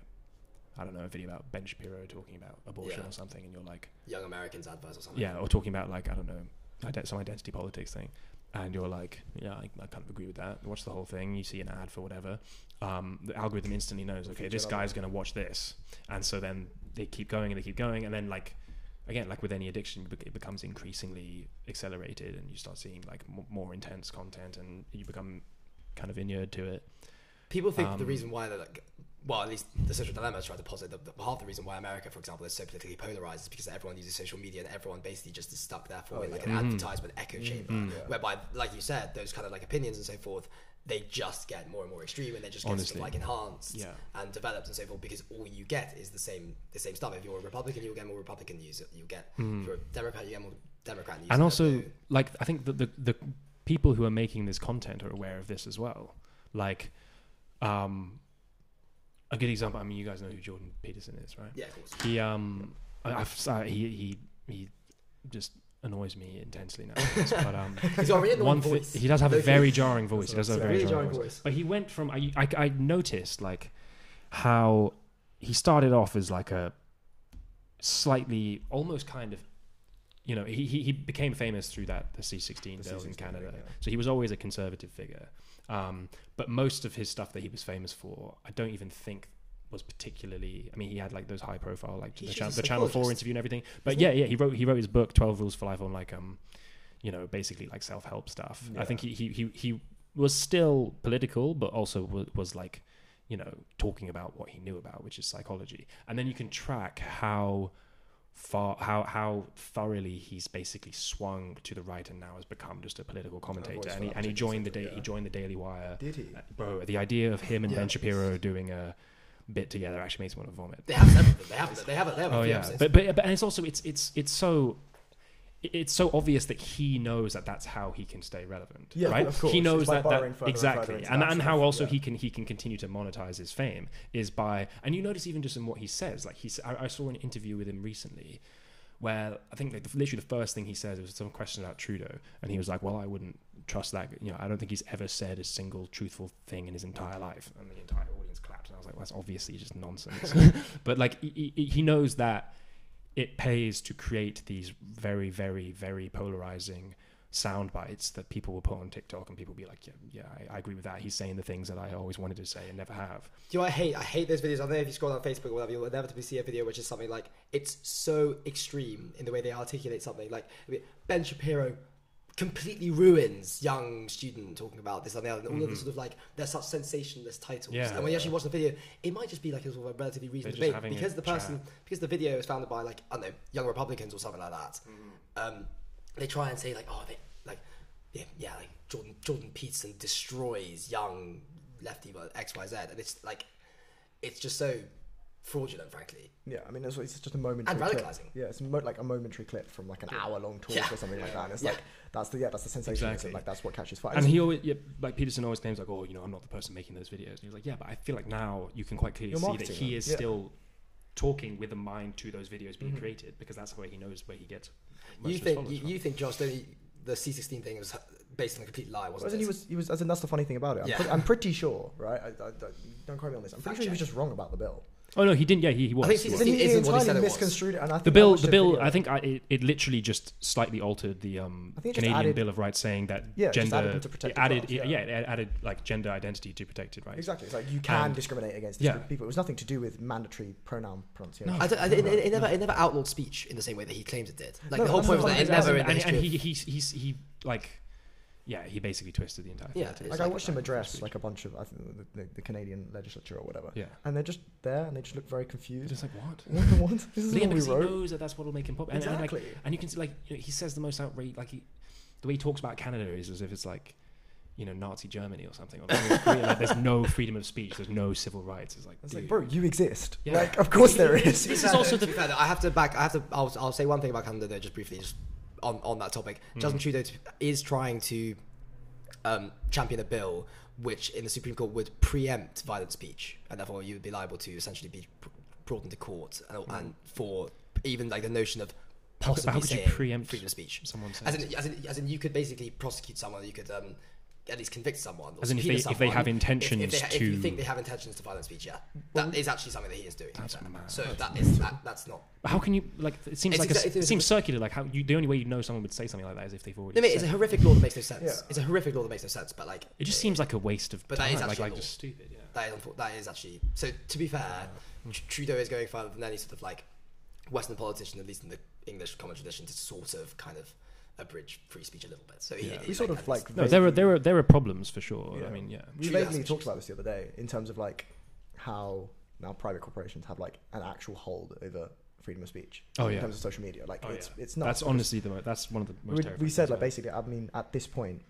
I don't know, a video about Ben Shapiro talking about abortion Yeah. or something, and you're like, Young Americans adverts or something. yeah, or talking about like, I don't know, ident- some identity politics thing, and you're like, yeah, I, I kind of agree with that. Watch the whole thing. You see an ad for whatever. Um, the algorithm instantly knows, okay, this guy's going to watch this, and so then they keep going and they keep going, and then like again, like with any addiction, it becomes increasingly accelerated, and you start seeing like m- more intense content, and you become kind of inured to it. People think the Um, reason why they're like, well, at least the social dilemma is trying to posit that that half the reason why America, for example, is so politically polarized is because everyone uses social media and everyone basically just is stuck there for Oh, in like yeah. an Mhm. advertisement echo chamber, Mm. Yeah. whereby, like you said, those kind of like opinions and so forth, they just get more and more extreme and they just get sort of like enhanced Yeah. and developed and so forth because all you get is the same the same stuff. If you're a Republican, you'll get more Republican news. You'll get Mm. if you're a Democrat, you get more Democrat news. and also no- like I think that the the people who are making this content are aware of this as well. Like, um, a good example. I mean, you guys know who Jordan Peterson is, right? yeah, of course. He um, I, I've uh, he he he just annoys me intensely now. but um, He's got a really annoying one thi- voice. he does have a very jarring voice. He does have a very really jarring, voice. voice. But he went from I, I I noticed like how he started off as like a slightly almost kind of you know he he, he became famous through that the C16 The bills in Canada. thing, yeah. So he was always a conservative figure. Um, but most of his stuff that he was famous for, I don't even think was particularly. I mean, he had like those high profile, like the, just chan- a the Channel Four interview and everything. But yeah, yeah, he wrote he wrote his book Twelve Rules for Life on like um you know, basically like self help stuff. I think he, he he he was still political, but also was, was like, you know, talking about what he knew about, which is psychology. And then you can track how far how how thoroughly he's basically swung to the right and now has become just a political commentator. And he, and he joined the da- he joined the Daily Wire. Did he? Uh, Bro, the idea of him and Yeah. Ben Shapiro doing a bit together actually makes me want to vomit. They have everything. They have. They have. They have. a Oh yeah, but, but but and it's also it's it's it's so it's so obvious that he knows that that's how he can stay relevant, Yeah, right? of course. He knows that, that and exactly, and and stuff, how also yeah. he can he can continue to monetize his fame is by and you notice even just in what he says, like he's I, I saw an interview with him recently where I think like the, literally the first thing he says was some question about Trudeau, and he was like, "Well, I wouldn't trust that. You know, I don't think he's ever said a single truthful thing in his entire life." And the entire audience clapped, and I was like, well, "That's obviously just nonsense." but like he, he, he knows that it pays to create these very, very, very polarizing sound bites that people will put on TikTok, and people will be like, "Yeah, yeah, I, I agree with that. He's saying the things that I always wanted to say and never have." Do you know I hate? I hate those videos. I don't know if you scroll on Facebook or whatever, you'll inevitably see a video which is something like it's so extreme in the way they articulate something. Like Ben Shapiro completely ruins young student talking about this and that, and all of the sort of like they're such sensationalist titles. Mm-hmm. Yeah. and when you actually watch the video, it might just be like a sort of a relatively reasonable debate because the person chat. because the video is founded by like I don't know young Republicans or something like that. Mm-hmm. Um, they try and say like oh they like yeah yeah like Jordan Jordan Peterson destroys young lefty but X Y Z and it's like it's just so fraudulent frankly. Yeah, I mean, it's, it's just a momentary And clip. Yeah, it's mo- like a momentary clip from like an hour-long talk Yeah. or something like that. And it's Yeah. like that's the yeah, that's the sensationalism. Exactly. Like that's what catches fire. And he always, yeah, like Peterson always claims, like, "Oh, you know, I'm not the person making those videos." And he was like, "Yeah, but I feel like now you can quite clearly see that he them, is yeah. still talking with a mind to those videos being Mhm. created because that's the way he knows where he gets." You think followers you, you think Josh the the C sixteen thing was based on a complete lie, wasn't Wasn't it? he was he was as in that's the funny thing about it. I'm, Yeah. pretty, I'm pretty sure, right? I, I, I, don't quote me on this. I'm Fact pretty sure he was just wrong about the bill. Oh no, he didn't. Yeah, he, he was. think he he's- was. He, he isn't what he entirely misconstrued it. And I think the bill, the bill. video- I think I, it, it literally just slightly altered the um, I think it just Canadian added- Bill of Rights, saying that Yeah, it just gender added to it added, class, yeah. yeah, it added like gender identity to protected rights. Exactly. It's like you can And- discriminate against yeah. people. It was nothing to do with mandatory pronoun pronunciation. I don't, I, it, it, it never it never outlawed speech in the same way that he claims it did. Like No, the whole point was that it never in- in the and, history and of- he, he's he's he like yeah, he basically twisted the entire thing. Yeah, to- Like I watched him address like a bunch of I think the, the, the Canadian legislature or whatever, yeah. and they're just there and they just look very confused. Just like what? what? This is Yeah, what we because he wrote. knows that that's what will make him popular. And, and, like, Exactly. and you can see like you know, he says the most outrageous like he, the way he talks about Canada is as if it's like you know Nazi Germany or something. Or like, like there's no freedom of speech. There's no civil rights. It's like, It's like, bro, you exist. Yeah. Like, of course there is. To This is also the- to be fair, though, I have to back. I have to. I'll, I'll say one thing about Canada though, just briefly, just on, on that topic. Hmm. Justin Trudeau t- is trying to um, champion a bill which, in the Supreme Court, would preempt violent speech, and therefore you would be liable to essentially be pr- brought into court, and, and for even like the notion of How could- how could you preempt freedom of speech. Someone says. As in, as in, as in, you could basically prosecute someone. You could um, at least convict someone. Or As in if subpoena they- if they have intentions if, they, ha- if you to- think they have intentions to violent speech, yeah, that is actually something that he is doing. That's fair. mad. So that is that, that's not. how can you like? It seems It's like a, it seems circular. Like how you the only way you know someone would say something like that is if they've already. No, mate, it's a horrific law that makes no sense. Yeah. It's a horrific law that makes no sense. But like, It just seems like a waste of But time. that is actually like law. just stupid. Yeah. That is that is actually. So to be fair, Tr- Trudeau is going further than any sort of like Western politician, at least in the English common tradition, to sort of kind of abridge free speech a little bit. So he, Yeah. he, We sort like, of like No, there are vaguely- there are there are problems for sure. Yeah. I mean, yeah. We Trudeau has vaguely talked about this the other day in terms of like how now private corporations have like an actual hold over freedom of speech. Oh, yeah, in terms of social media. Like Oh, it's yeah. it's not. That's honestly the mo- that's one of the most. we, we said like about basically. I mean, at this point,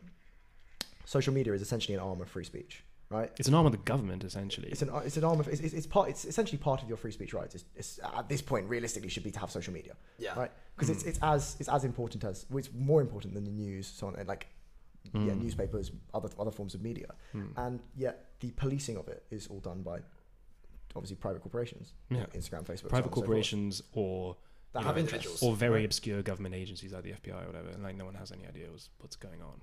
social media is essentially an arm of free speech, right? It's an arm of the government essentially. It's an it's an arm of it's, it's, it's part it's essentially part of your free speech rights. It's, it's at this point realistically should be to have social media, yeah. right? Because it's it's as it's as important as well, it's more important than the news, so on and like yeah, Mm. newspapers, other other forms of media, Mm. and yet the policing of it is all done by obviously private corporations, Yeah. Instagram, Facebook, so on and so Private forth, corporations or that have know, interests, or very right? obscure government agencies like the FBI or whatever, and like no one has any idea what's, what's going on.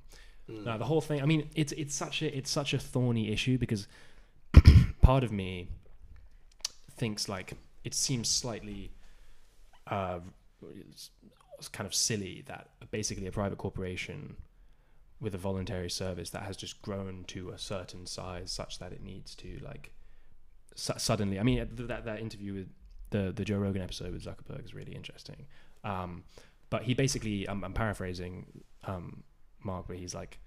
Mm. No, the whole thing. I mean, it's it's such a it's such a thorny issue because part of me thinks like it seems slightly uh, kind of silly that basically a private corporation with a voluntary service that has just grown to a certain size such that it needs to like su- suddenly. I mean, that that interview with the the Joe Rogan episode with Zuckerberg is really interesting. Um, But he basically, I'm, I'm paraphrasing um, Mark, but he's like,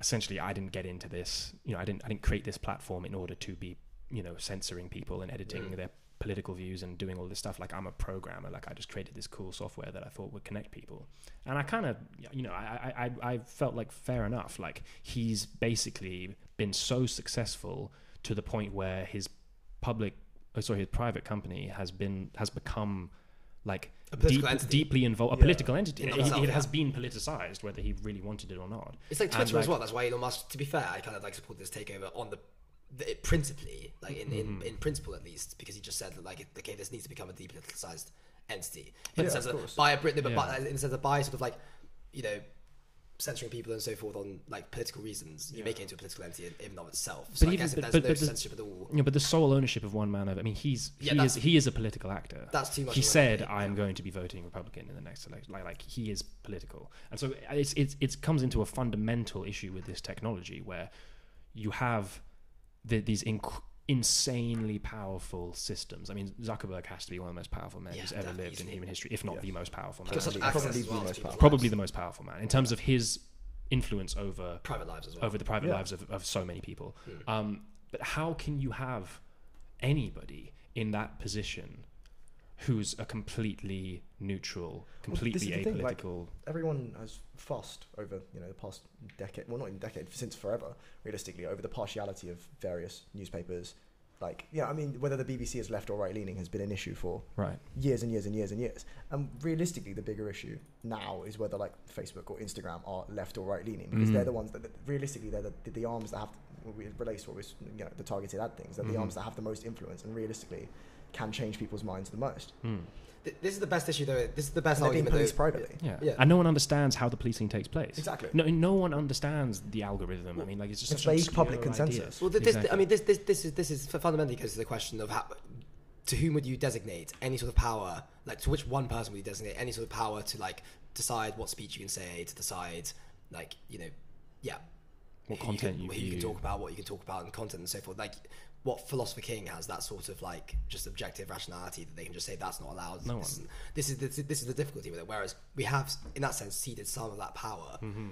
essentially, I didn't get into this. You know, I didn't I didn't create this platform in order to be, you know, censoring people and editing Mm. their political views and doing all this stuff. Like I'm a programmer. Like I just created this cool software that I thought would connect people. And I kind of, you know, I, I I I felt like fair enough. Like he's basically been so successful to the point where his public, oh, sorry, his private company has been has become like A political deep- entity. deeply involved, a Yeah. political entity. In It, itself, it has yeah. been politicized, whether he really wanted it or not. It's like And, Twitter as well. That's why Elon Musk. To be fair, I kind of like support this takeover on the, the it principally, like in, Mm-hmm. in, in principle at least, because he just said that like okay, this needs to become a depoliticized entity. Yeah, In the sense of that course. by a Britain, but Yeah. by, in the sense that by sort of like, you know, censoring people and so forth on like political reasons, you Yeah. make it into a political entity in, in and of itself. But I even- guess if but- there's but- no but the- censorship at all, know, but the sole ownership of one man over. I mean, he's Yeah, he is he is a political actor. that's too much. he said, "I'm yeah. going to be voting Republican in the next election." Like, like he is political, and so uh, it's it's it comes into a fundamental issue with this technology where you have the, these inc- insanely powerful systems. I mean, Zuckerberg has to be one of the most powerful men Yeah, who's ever definitely, lived in human history, if not Yeah. the most powerful man. Probably- access probably the most powerful. Probably the most powerful man in terms of his influence over private lives as well. over the private Yeah. lives of, of so many people. Mm. Um, but how can you have anybody in that position who's a completely neutral, completely is the thing, like- apolitical? everyone has fussed over you know the past decade well not even decade since forever realistically over the partiality of various newspapers like yeah i mean whether the bbc is left or right leaning has been an issue for right. years and years and years and years and realistically the bigger issue now is whether like facebook or instagram are left or right leaning because Mhm. they're the ones that, that realistically they're the, the arms that have it relates to what was you know the targeted ad things they're Mhm. the arms that have the most influence and realistically can change people's minds the most Hmm. Th- This is the best issue, though. This is the best and they're being argument. policed privately Yeah. Yeah. and no one understands how the policing takes place. exactly No, no one understands the algorithm. I mean, like it's just It's such vague public obscure idea. consensus. Well, th- this, Exactly. I mean, this, this, this is this is fundamentally goes to the question of how, to whom would you designate any sort of power? Like, to which one person would you designate any sort of power to like decide what speech you can say, to decide, like, you know, yeah, what who content you, you, can, who you can talk about, what you can talk about, and content and so forth. Like, what philosopher king has that sort of like just objective rationality that they can just say that's not allowed. No this, one. Is, this is the, this is the difficulty with it. Whereas we have, in that sense, ceded some of that power Mm-hmm.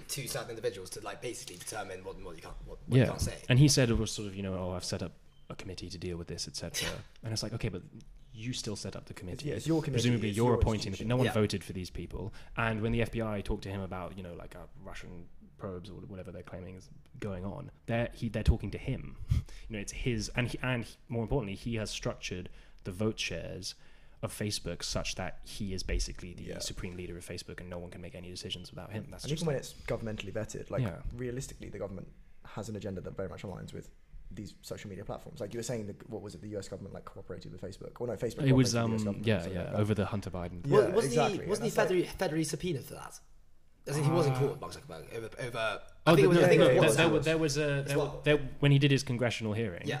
to certain individuals to like basically determine what, what you can't what, what you can't say. and he said it was sort of you know, oh, I've set up a committee to deal with this, etc. and it's like, okay, but you still set up the committee. yeah, it's your committee, Presumably, it's you're your appointing. No one Yeah. voted for these people. And when the FBI talked to him about you know like a Russian probes or whatever they're claiming is going on, they're he they're talking to him. you know, it's his, and he, and he, more importantly, he has structured the vote shares of Facebook such that he is basically the Yeah. supreme leader of Facebook, and no one can make any decisions without him. That's and just even when it's governmentally vetted, like Yeah. realistically, the government has an agenda that very much aligns with these social media platforms. Like you were saying, the, what was it? The U.S. government like cooperated with Facebook. Well, no, Facebook. it was cooperated with the US um yeah yeah like, over the Hunter Biden. Yeah, Well, wasn't exactly, he wasn't he that's federally, federally subpoenaed for that? As in he wasn't caught court, Mark Zuckerberg, over over. Oh, I think the- it was. no, I think no, it there, was. there, there was a there, well. there, when he did his congressional hearing. Yeah,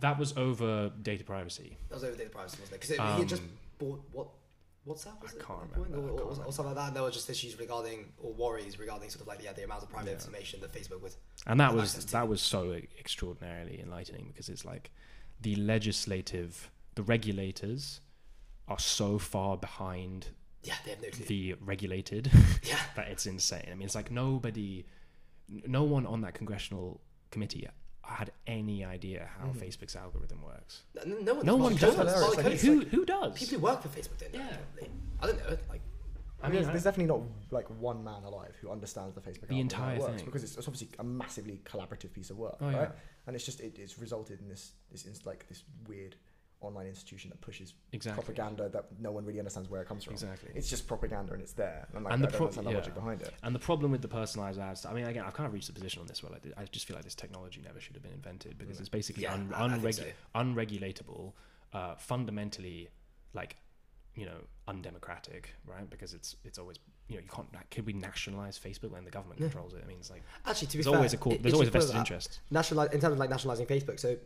that was over data privacy. that was over data privacy, wasn't it? Because he had just Um, bought what. WhatsApp was I it? can't point? remember, Or, or something like that. And there were just issues regarding or worries regarding sort of like yeah the amount of private Yeah. information that Facebook was. And that was that was so extraordinarily enlightening because it's like the legislative, the regulators are so far behind Yeah, they have no clue. the regulated yeah, But it's insane. I mean, it's like nobody, no one on that congressional committee had any idea how Mhm. Facebook's algorithm works. no, no one. No one Mark does. Zuckerberg- hilarious, Mark like, who who does? people who work for Facebook don't know. Yeah. probably. I don't know. Like, I mean, mean, there's, there's definitely not like one man alive who understands the Facebook The algorithm and how it entire works thing. because it's, it's obviously a massively collaborative piece of work, Oh, right? yeah. And it's just it, it's resulted in this this like this weird online institution that pushes exactly. propaganda that no one really understands where it comes from. Exactly. It's just propaganda and it's there. And, like, And I the don't pro- the yeah. logic behind it. And the problem with the personalized ads, I mean, again, I've kind of reached a position on this where like, I just feel like this technology never should have been invented because Mm. it's basically yeah, un- I, I unregu- so. unregulatable, uh, fundamentally, like, you know, undemocratic, right? Because it's it's always, you know, you can't. Could we nationalize Facebook when the government Yeah. controls it? I mean, it's like Actually, to be there's fair, always a it- there's always a vested interest. national in terms of like nationalizing Facebook. So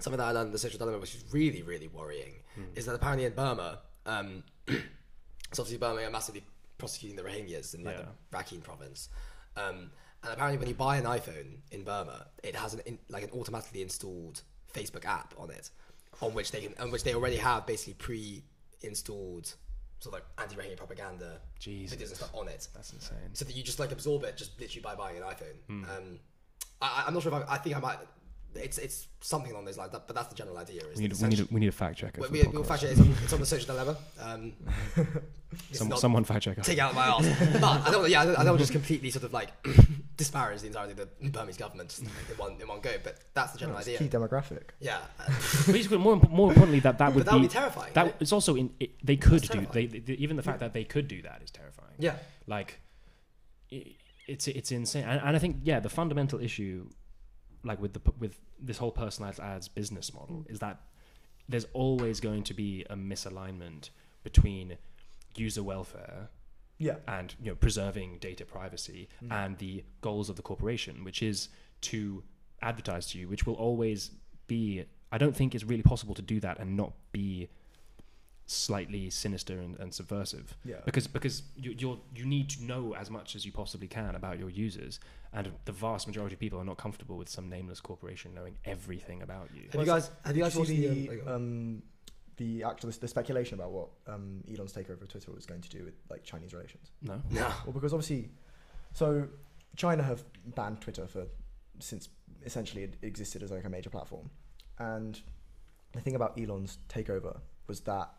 something that I learned in the social dilemma, which is really really worrying, Hmm. is that apparently in Burma, um, so obviously Burma are massively prosecuting the Rohingyas in like Yeah. the Rakhine province, um, and apparently when you buy an iPhone in Burma, it has an in, like an automatically installed Facebook app on it, on which they can, on which they already have basically pre-installed sort of like anti-Rohingya propaganda videos and Jesus, stuff on it, that's insane. so that you just like absorb it just literally by buying an iPhone. Hmm. Um, I, I- I'm not sure if I, I think I might. It's it's something along those lines, that, but that's the general idea. Is We need, we need, a, we need a fact checker. We, we, we'll fact check it. It's on, it's on the social dilemma. Um, Some, not- someone fact checker. take out my ass. but I don't. Yeah, I don't, I don't just completely sort of like disparage the entirety of the Burmese government just in one in one go. But that's the general It's idea. key demographic. Yeah, Basically, more more importantly, that that but would that would be be terrifying. that right? it's also in it, they could That's do they, they even the fact that they could do that is terrifying. yeah, like i it's it's insane and, and i think yeah the fundamental issue like with the with this whole personalized ads business model mm. is that there's always going to be a misalignment between user welfare Yeah. and you know preserving data privacy mm. and the goals of the corporation which is to advertise to you which will always be i don't think it's really possible to do that and not be slightly sinister and, and subversive Yeah. because because you, you're you need to know as much as you possibly can about your users and the vast majority of people are not comfortable with some nameless corporation knowing everything about you have you guys have you guys Did watched you the? um, the, um, the actual the speculation about what um, Elon's takeover of Twitter was going to do with like Chinese relations? no no, Well, because obviously, so China have banned Twitter for since essentially it existed as like a major platform, and the thing about Elon's takeover was that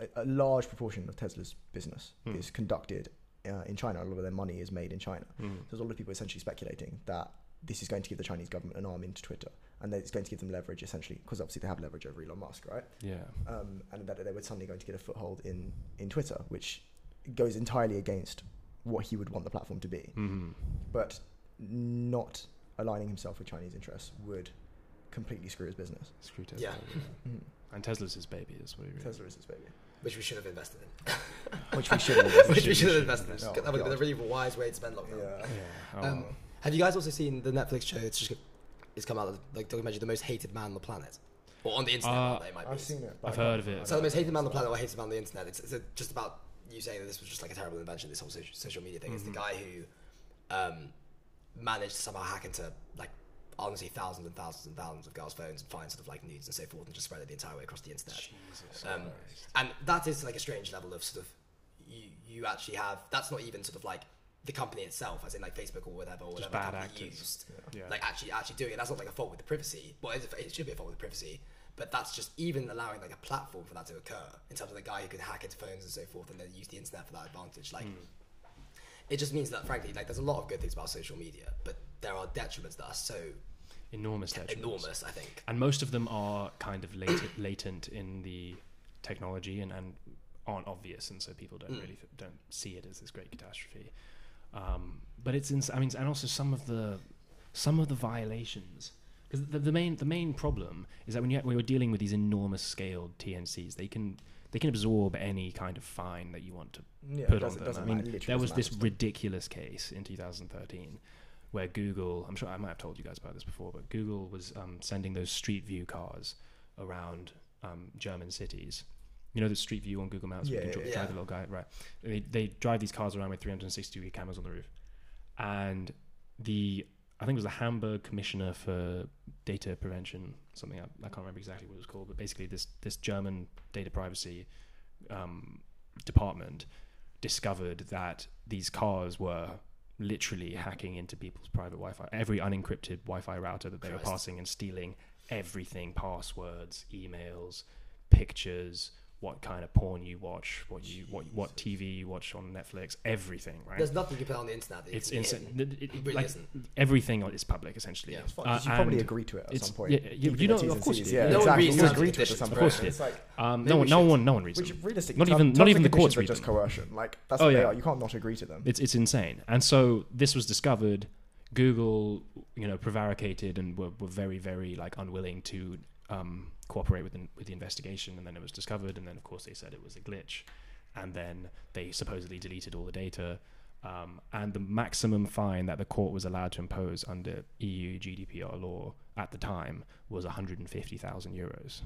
a, a large proportion of Tesla's business Hmm. is conducted uh, in China. A lot of their money is made in China. Mm. There's a lot of people essentially speculating that this is going to give the Chinese government an arm into Twitter, and that it's going to give them leverage essentially because obviously they have leverage over Elon Musk, right? yeah um, and that they were suddenly going to get a foothold in, in Twitter, which goes entirely against what he would want the platform to be. mm But not aligning himself with Chinese interests would completely screw his business. screw tesla Yeah. Mhm. and tesla's his baby is what he really Tesla is his baby, which we should have invested in. which we should have. Invested, in. which we should have invested in. Oh, that would have been a really wise way to spend lockdown. Yeah. yeah oh, Um, have you guys also seen the Netflix show? It's just it's come out like documentary, the most hated man on the planet, or on the internet. Uh, rather, it might be. I've seen it. I've I heard can't- of it. So the most hated man on the planet or hated man on the internet. It's, it's a, just about you saying that this was just like a terrible invention. This whole social, social media thing. It's the Mhm. guy who um, managed to somehow hack into like honestly thousands and thousands and thousands of girls' phones and find sort of like nudes and so forth and just spread it the entire way across the internet. Jesus Um, And that is like a strange level of sort of you you actually have. That's not even sort of like the company itself, as in like Facebook or whatever, or Just whatever bad company actors. used yeah like actually actually doing it. That's not like a fault with the privacy. Well, it, it should be a fault with the privacy, but that's just even allowing like a platform for that to occur in terms of the guy who can hack into phones and so forth, and then use the internet for that advantage. Like, Mm. It just means that frankly, like, there's a lot of good things about social media, but there are detriments that are so enormous detriments. enormous. I think. and most of them are kind of latent, latent in the technology and, and aren't obvious, and so people don't Mm. really th- don't see it as this great catastrophe. Um, but it's ins- I mean, and also some of the some of the violations because the, the main the main problem is that when you when you're dealing with these enormous scaled TNCs, they can they can absorb any kind of fine that you want to Yeah, put on them. doesn't I mean, matter, there was this ridiculous case in 2013 where Google, I'm sure I might have told you guys about this before, but Google was um, sending those Street View cars around um, German cities. You know the Street View on Google Maps? where Yeah, you can yeah, dri- yeah. drive the little guy, right? They, they drive these cars around with 360 degree cameras on the roof. And the, I think it was the Hamburg Commissioner for Data Prevention, something, I, I can't remember exactly what it was called, but basically this, this German data privacy um, department discovered that these cars were literally hacking into people's private Wi-Fi, every unencrypted Wi-Fi router that they Christ. were passing and stealing everything, passwords, emails, pictures, what kind of porn you watch, what you what what TV you watch on Netflix, everything, right? There's nothing you put on the internet. That it's insane. It, it- really like, isn't. everything is public essentially. Yeah. It's fine, Uh, you probably agree to it at some point. yeah, you- you know, of course you do. Yeah, No one exactly. reads You agree to it at some point. of course It's like Um, No no, one, no one, one reads them. realistically, Not even- not even the courts read just coercion. Like that's Oh, what they are. You can't not agree to them. It's it's insane. And so this was discovered. Google, you know, prevaricated and were, were very very like unwilling to um, cooperate with the, with the investigation. And then it was discovered. And then of course they said it was a glitch. And then they supposedly deleted all the data. Um, and the maximum fine that the court was allowed to impose under EU GDPR law at the time was 150,000 euros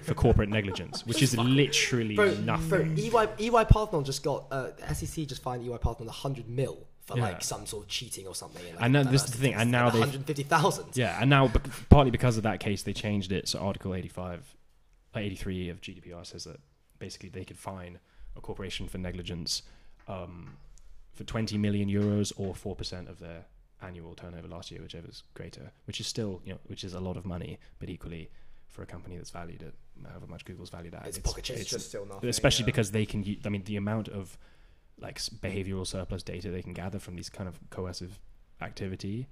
for corporate negligence, which is literally Bro, nothing. bro, EY, EY Parthenon just got uh, SEC just fined EY Parthenon 100 mil for Yeah. like some sort of cheating or something. in, like, And now this is the thing, and now they've- 150,000. Yeah, and now partly because of that case, they changed it. So Article 85, uh, 83 of GDPR says that basically they could fine a corporation for negligence um, for 20 million euros or 4% of their annual turnover last year, whichever is greater, which is still, you know, which is a lot of money, but equally for a company that's valued at however much Google's valued at, It's pocket change. It's just still nothing. especially yeah. because they can, I mean, the amount of like behavioral surplus data they can gather from these kind of coercive activity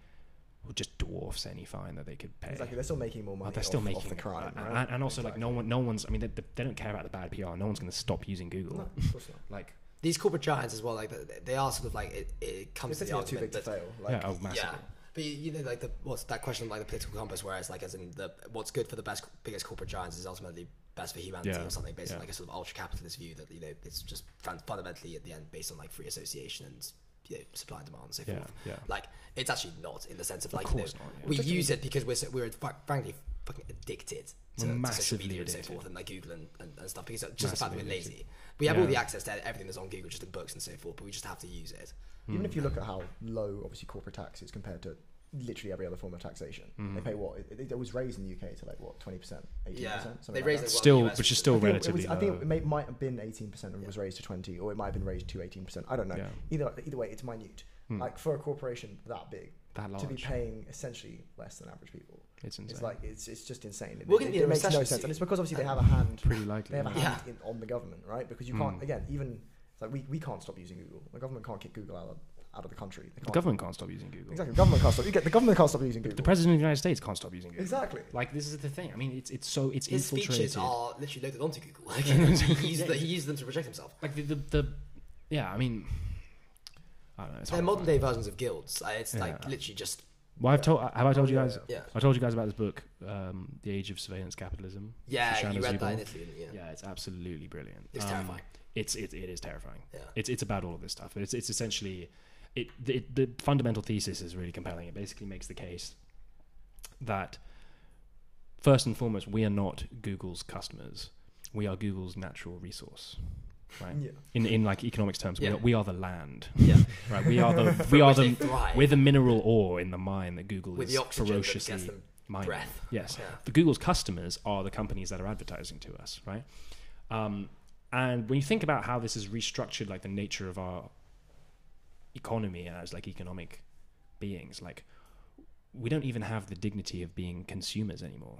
will just dwarfs any fine that they could pay. exactly they're still making more But money. they're still off, making off the crime, and, right? and, and also like no one, no one's. I mean, they, they don't care about the bad PR. No one's going to stop using Google. No, of course not. Like, These corporate giants as well, like they- they are sort of like it, it comes to It's the not too argument big to fail. Like, yeah, oh, massively. Yeah, but you, you know, like the what's that question of like the political compass, whereas like as in the what's good for the best biggest corporate giants is ultimately best for humanity Yeah, or something, based on like a sort of ultra capitalist view that you know it's just fundamentally at the end based on like free association and you know, supply and demand and so Yeah, forth. yeah. Like it's actually not in the sense of Of like you know, not, yeah. we Just- use it because we're so, we're frankly fucking addicted to, We're to social massively media and so forth and like Google and, and, and stuff because just the fact that we're Massively lazy. We have all the access to everything that's on Google, just in books and so forth, but we just have to use it. Even Hmm. if you look at how low, obviously, corporate tax is compared to literally every other form of taxation, Hmm. they pay what? It, it was raised in the UK to like what, twenty percent, eighteen percent, they something raised like it that. still, which is was- still I think, it relatively was, I think it may, might have been eighteen percent and Yeah. was raised to twenty, or it might have been raised to eighteen percent. I don't know. Yeah. Either either way, it's minute. Hmm. Like for a corporation that big that large. to be paying essentially less than average people, it's insane. it's like it's it's just insane. It, We're it, gonna it, be in a makes no sense, and it's because obviously they have a hand. pretty likely. They have a yeah. hand in, on the government, right? Because you can't Mm. again even like we, we can't stop using Google. The government can't kick Google out of out of the country. They The can't- government can't stop using Google. Exactly. The government can't stop. You get the government can't stop using Google. The president of the United States can't stop using Google. exactly. Like this is the thing. I mean, it's it's so it's His infiltrated. features are literally loaded onto Google. Like, he, used the, he used them to project himself. like the, the the yeah. I mean, I don't know. It's They're modern day versions of guilds. It's like literally just Well, I've Yeah. told. Have I told Oh, you guys? yeah. yeah, I told you guys about this book, um, "The Age of Surveillance Capitalism." yeah. Shoshana You read that in Italy, didn't you? Yeah, it's absolutely brilliant. It's Um, terrifying. It's it, it is terrifying. Yeah. It's it's about all of this stuff, it's it's essentially it the, the fundamental thesis is really compelling. It basically makes the case that first and foremost, we are not Google's customers. We are Google's natural resource. Right. Yeah. In in like economics terms, we, are, we are the land. Yeah. Right. We are the we are the we're the mineral ore in the mine that Google with is the ferociously mining. breath. Yes. Yeah. The Google's customers are the companies that are advertising to us, right? Um, and when you think about how this is restructured like the nature of our economy as like economic beings, like we don't even have the dignity of being consumers anymore.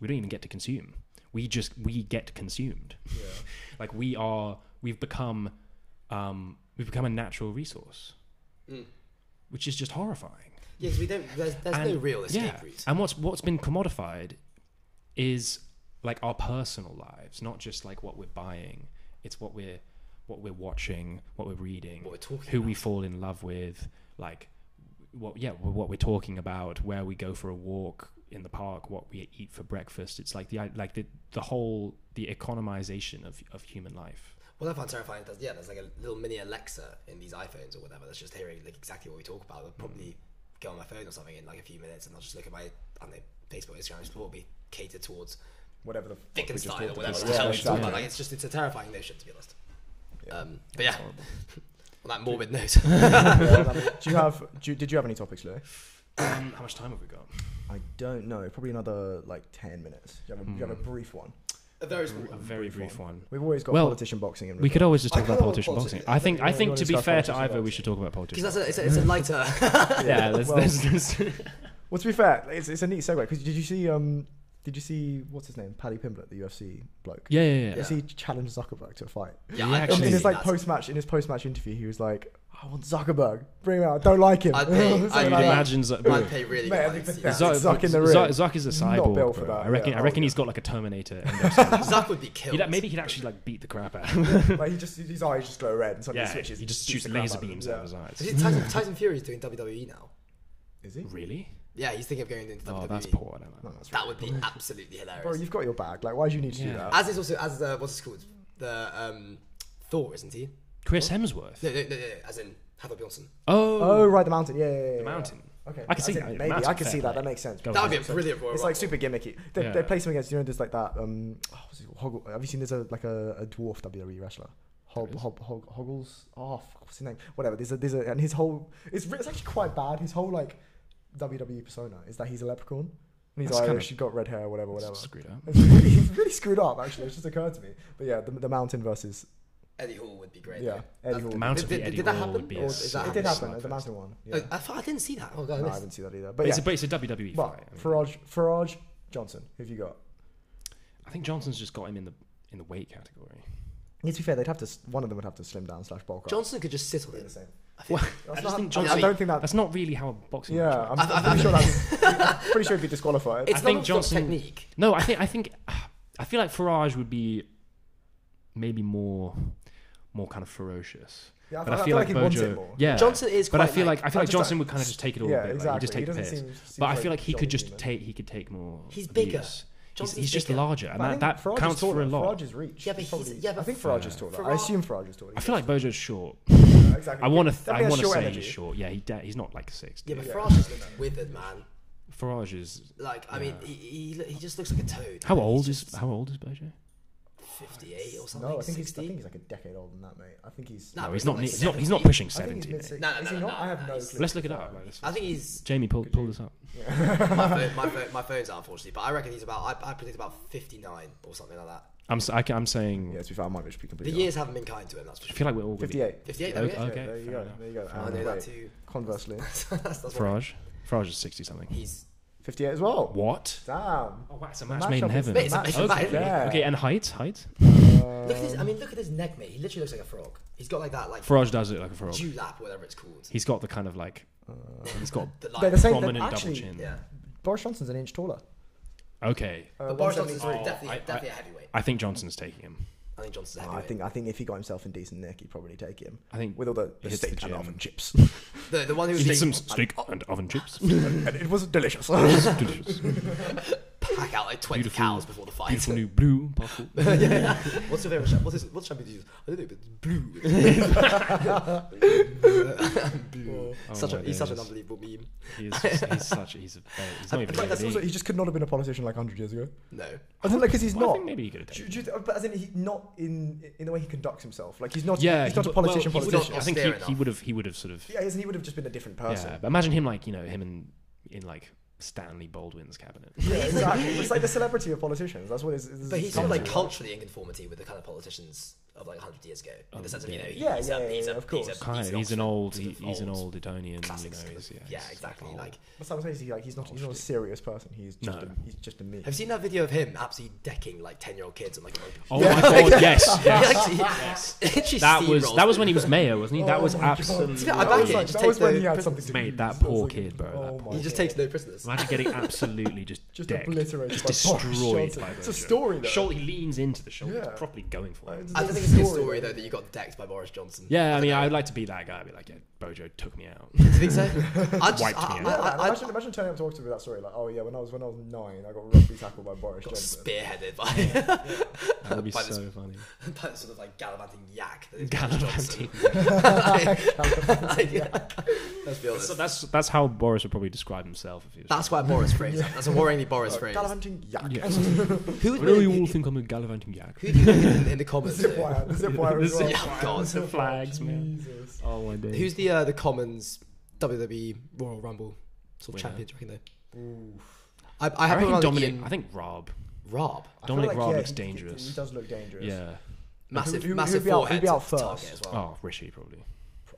We don't even get to consume. We just we get consumed. Yeah. Like we are we've become um, we've become a natural resource, Mm. which is just horrifying. Yeah, 'cause we don't. There's, there's no real escape yeah. route. And what's what's been commodified is like our personal lives, not just like what we're buying. It's what we're what we're watching, what we're reading, What we're talking who we fall in love with, like what yeah, what we're talking about, where we go for a walk in the park, what we eat for breakfast. It's like the like the the whole the economization of of human life. Well, I find terrifying. There's, yeah, there's like a little mini Alexa in these iPhones or whatever that's just hearing like exactly what we talk about. I'll mm. probably go on my phone or something in like a few minutes, and I'll just look at my I don't know Facebook, Instagram, Explore, will be catered towards Whatever the fuck we just Wittgenstein or whatever about. Yeah, hell we talk exactly. about. Like, it's just it's a terrifying notion to be honest. Yeah. Um, but yeah, on that morbid note, do you have? Do you, did you have any topics, Lou? Um, how much time have we got? I don't know. Probably another like ten minutes. Do you have a, do you have a Hmm. brief one? a very small A very brief brief one. We've always got Well, politician boxing. In We could always just I talk about kinda politician boxing. I think. I wanna- think wanna be fair to politician Ivo, we should talk about politics. Because that's it's, a, it's a lighter. yeah, there's, Well- there's, there's Well, to be fair, it's, it's a neat segue. Because did you see? Um, did you see what's his name? Paddy Pimblett, the UFC bloke. yeah, yeah, yeah. Did you see he challenged Zuckerberg to a fight? yeah, I actually- in, in his like post match in his post match interview, he was like, "I want Zuckerberg, bring him out. I don't like him." I'd pay- I'd like pay- imagine Zuck- I'd pay really Mate, good money think to the see Zuck- that. Zuck in the Zuck- ring. Zuck is a Not cyborg. built for that, I reckon. yeah. I reckon Oh, he's got like a Terminator. endoskeleton. Zuck would be killed. He'd, maybe he'd actually like beat the crap out. of him. like he just his eyes just glow red and suddenly yeah, switches. he just shoots the laser out of him. beams out of his eyes. Is he- Tyson, Tyson Fury is doing WWE now. Is he? Really? Yeah, he's thinking of going into WWE. Oh, that's poor. I don't know. No, that's That really would be cool. absolutely hilarious. Bro, you've got your bag. Like, why do you need to do Yeah. that? As is also as the what's it called? The um, Thor, isn't he? Chris Hemsworth. No, no, no, no, as in Hafthor Bjornsson. Oh, Oh, right, the mountain. Yeah, yeah, yeah. the yeah. mountain. Okay, I can as see in, that. Maybe Mountain I can fair see that. play. That makes sense. Go That would be a So brilliant Royal It's like Rumble. super gimmicky. They, Yeah. they play something against you know there's like that. Um, oh, what's it called? Hoggle, have you seen there's a like a, a dwarf WWE wrestler? Hob, There is? Hob, Hog, Hoggles. Oh, fuck, what's his name? Whatever. There's a there's a and his whole it's re- it's actually quite bad. His whole like WWE persona is that he's a leprechaun. And he's like Irish, kind oh, of, he's got red hair, whatever, whatever. Screwed up. he's really screwed up, actually. It just occurred to me. But yeah, the, the mountain versus. Eddie Hall would be great. Yeah, though. Hall. The mountain did, did, did that happen? Or is that it did happen. The mountain one. Oh, yeah. I thought I didn't see that. Oh god, no, I didn't see that either. But, but yeah. it's, a, but it's a WWE but fight. I mean. Farage, Farage, Johnson. Who have you got? I think Johnson's just got him in the in the weight category. Yeah, to be fair, they'd have to. One of them would have to slim down slash bulk up. Johnson could just sit on it. The same. I, don't think that that's not really how boxing. Yeah. I'm, I'm pretty sure that's pretty sure he'd be disqualified. It's I think Johnson technique. No, I think I think I feel like Farage would be maybe more more kind of ferocious. Yeah, I but I, feel like, like Bojo. Yeah, Johnson is. But I feel like, I feel like Johnson like, would kind of just take it all. Yeah, a bit. exactly. Like, just take the piss. Seem, but I feel like he could just even. take. He could take more. He's bigger. He's, he's just larger, and that, that Farage counts for a lot. Farage's reach. Yeah, but he's, yeah, but I think Farage is taller. I assume Farage is taller. I feel like Bojo's short exactly. I want to. I want to say energy. he's short. Yeah, he de- he's not like six. Yeah, but. Farage looks withered, man. Farage is like. I mean, he, he, he just looks like a toad. How old is how old is Bojo? 58 or something. No, I think, he's, I think he's like a decade older than that, mate. I think he's. No, he's, not, like he's, not. he's not pushing 70. No, no, no, no, I have no, clue. Let's look it up. I think he's. Jamie, pulled pull this up. Yeah. my, phone, my, phone, my phone's out, unfortunately, but I reckon he's about. I, I predict about 59 or something like that. I'm I'm saying. Yeah, to be fair, I might just be The years haven't been kind to him. That's for I feel like we're all 58. 58. Okay. There you go. There you go. I know that too. Conversely, that's, Farage. Farage is sixty something. He's 58 as well. What? Damn. Oh, wow, it's a match, made in heaven. It's a match made in heaven. okay, and height, height. look at his. I mean, look at his neck, mate. He literally looks like a frog. He's got like that, like Farage does look like a frog. dewlap, whatever it's called. He's got the kind of like, he's got The the same. prominent double actually, chin. yeah. Boris Johnson's an inch taller. Okay. Uh, but Boris Johnson's oh, definitely, definitely I, a heavyweight. I think Johnson's taking him. I think Johnson's heavyweight. I think I think if he got himself in decent nick, he'd probably take him. I think with all the, the steak the and oven chips. the, the one who was some steak and, and oven chips, and it was delicious. It was delicious pack out like 20 beautiful, cows before the fight. Beautiful new blue buckle. yeah, yeah. What's your favorite? Sh- what's, what's champion? I don't know, but blue. blue. Oh, oh, such a, he's such an unbelievable meme. He is just, he's such. He's, a, he's not even. Like, that's also, he just could not have been a politician like 100 years ago. No, I think like because he's well, not. maybe he could have. Do, do, but as in he not in in the way he conducts himself. Like he's not. Yeah, he's he, not a politician. Well, politician. I think he, he would have. He would have sort of. Yeah, he would have just been a different person. Yeah, but imagine him like you know him and in, in like Stanley Baldwin's cabinet. Yeah, exactly. it's like the celebrity of politicians. That's what it's. it's but he's sort of like culturally in conformity with the kind of politicians of like 100 years ago. In the oh, sense of, you know, he, yeah, yeah, a, he's, yeah, a, of course. he's, a, kind he's, of, he's an old, he, he's an old Etonian. You know, yeah, yeah, exactly. Like, that's what I'm saying. He's, like, he's, not, he's not a serious person. He's just, no. a, he's just a meme. Have you seen that video of him absolutely decking like 10 year old kids and like, oh yeah. my god, yes. yes. yes. that, was, that was when he was mayor, wasn't he? Oh that was absolutely. That was when he had something to Mate, that poor kid, bro. Oh he just takes no prisoners. Imagine getting absolutely just just obliterated, just destroyed by It's a story though. He leans into the shoulder, properly going for it his story, though that you got decked by Boris Johnson. Yeah, I, mean, know. I would like to be that guy. I'd be like, yeah, Bojo took me out. Do you think so? I'd wipe me out. I, imagine, imagine turning up to Oxford with that story. Like, oh yeah, when I was when I was nine, I got rugby tackled by Boris got Johnson. Spearheaded by. Yeah. that would be by so this, funny. By this sort of like gallivanting yak. Gallivanting. yak. Let's be honest. So that's that's how Boris would probably describe himself if he was. That's why Boris phrase. That's a worryingly Boris phrase. Gallivanting yak. Who would really all think I'm a gallivanting yak? Who do you think in the comments? the zip wire. the, zip, God, the flags, man. Oh my days. Who's the uh, the Commons WWE Royal Rumble sort of champion? Do you reckon though? I, I, I reckon Dominic. I think Rob. Rob. Dominic like, Rob yeah, looks he, dangerous. He, does look dangerous. Yeah. Massive, who, massive who'd forehead. Be out first? As well. Oh, Rishi probably.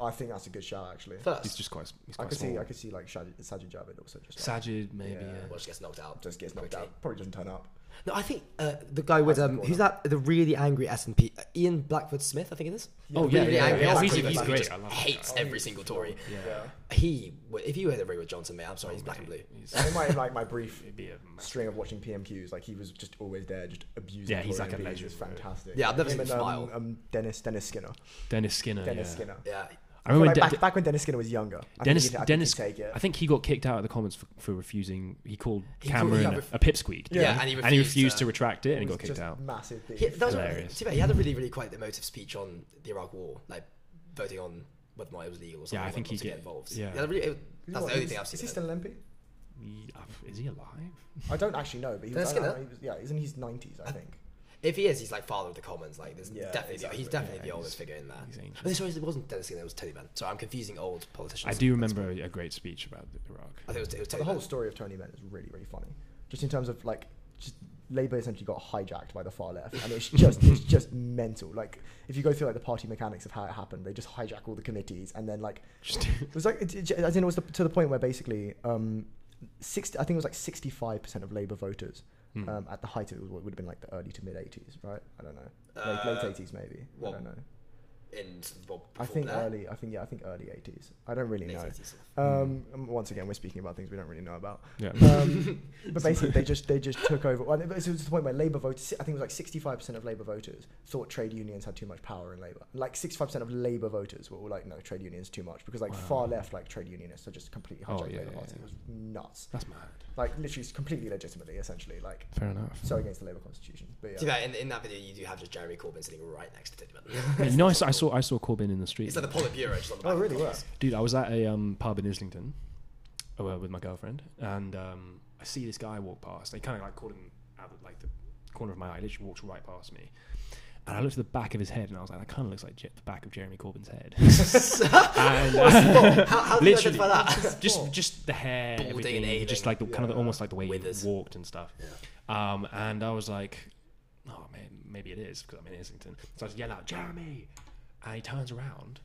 I think that's a good shout actually. First, he's just quite. He's quite I could small. see, I could see like Sajid, Javid also just. Like, Sajid maybe. Yeah. yeah. Well, just gets knocked out. Just gets knocked out. Probably doesn't turn up. No, I think uh, the guy with um, who's that? The really angry SNP, uh, Ian Blackford Smith, I think it is. Yeah. Oh yeah, really yeah, angry yeah. He's, he's great. Just hates every single Tory. Yeah. yeah. He, if you had a ring with Johnson, mate, I'm sorry, oh, he's mate. black and blue. in my like my brief string of watching PMQs, like he was just always there, just abusing. Yeah, he's Tory like a legend. Fantastic. Yeah, I've never seen him um, smile. Um, um, Dennis Dennis Skinner. Dennis Skinner. Dennis Skinner. Yeah. I remember like back, De- back, when Dennis Skinner was younger. I Dennis, think I Dennis, think I think he got kicked out of the Commons for, for refusing. He called he Cameron called, a, a pipsqueak. Yeah, yeah, and he refused, and he refused to, to, retract it, and he got kicked out. Massive. Beef. He, that was Hilarious. He had a really, really quite emotive speech on the Iraq War, like voting on whether or not it was legal. Or something yeah, I think he get, get involved. Yeah, yeah really, it, that's what, the only thing I've seen. Is he still an MP? Uh, is he alive? I don't actually know, but he was, yeah, he's in his nineties, I uh, think. If he is, he's like father of the commons. Like, there's yeah, definitely exactly. he's definitely yeah, the oldest figure in there. I mean, sorry, it wasn't Dennis It was Tony Benn. So I'm confusing old politicians. I do remember a great speech about Iraq. I think it was, it was Tony. The whole story of Tony Benn is really really funny. Just in terms of like, just Labour essentially got hijacked by the far left, and it's just it's just mental. Like if you go through like the party mechanics of how it happened, they just hijack all the committees, and then like it was like it, it, as in it was the, to the point where basically um, sixty I think it was like sixty five percent of Labour voters Hmm. um, at the height of it would have been like the early to mid eighties, right? I don't know, late Uh, late eighties maybe. what, I don't know. In well, I think that, early. I think yeah. I think early eighties. I don't really late know. 80s. Um, um, once again, we're speaking about things we don't really know about. yeah. Um, but basically, they just they just took over. Well, it was to the point where Labour voters, I think it was like sixty five percent of Labour voters thought trade unions had too much power in Labour. Like sixty five percent of Labour voters were all like, no, trade unions too much because like Wow. far left like trade unionists are just completely Oh, hijacked yeah, Labour yeah, Party. yeah. It was nuts. That's mad. Like literally, completely legitimately, essentially. Like Fair enough. so against the Labour constitution. But To be yeah. fair, in, in that video, you do have just Jeremy Corbyn sitting right next to Teddy Yeah, you know, I saw, I saw Corbyn in the street. It's like the Politburo just on the back Oh, of the really? Where? Dude, I was at a um, pub in Islington uh, with my girlfriend, and um, I see this guy walk past. I kind of like caught him out of like the corner of my eye. He literally walks right past me, and I looked at the back of his head, and I was like, that kind of looks like Je- the back of Jeremy Corbyn's head. and, uh, How, how do you literally, identify that? just just the hair, Balding and everything, ailing. just like the kind of the, almost like the way Withers. he walked and stuff. Um, and I was like, oh man, maybe it is because I'm in Islington. So I just yell out, Jeremy, and he turns around.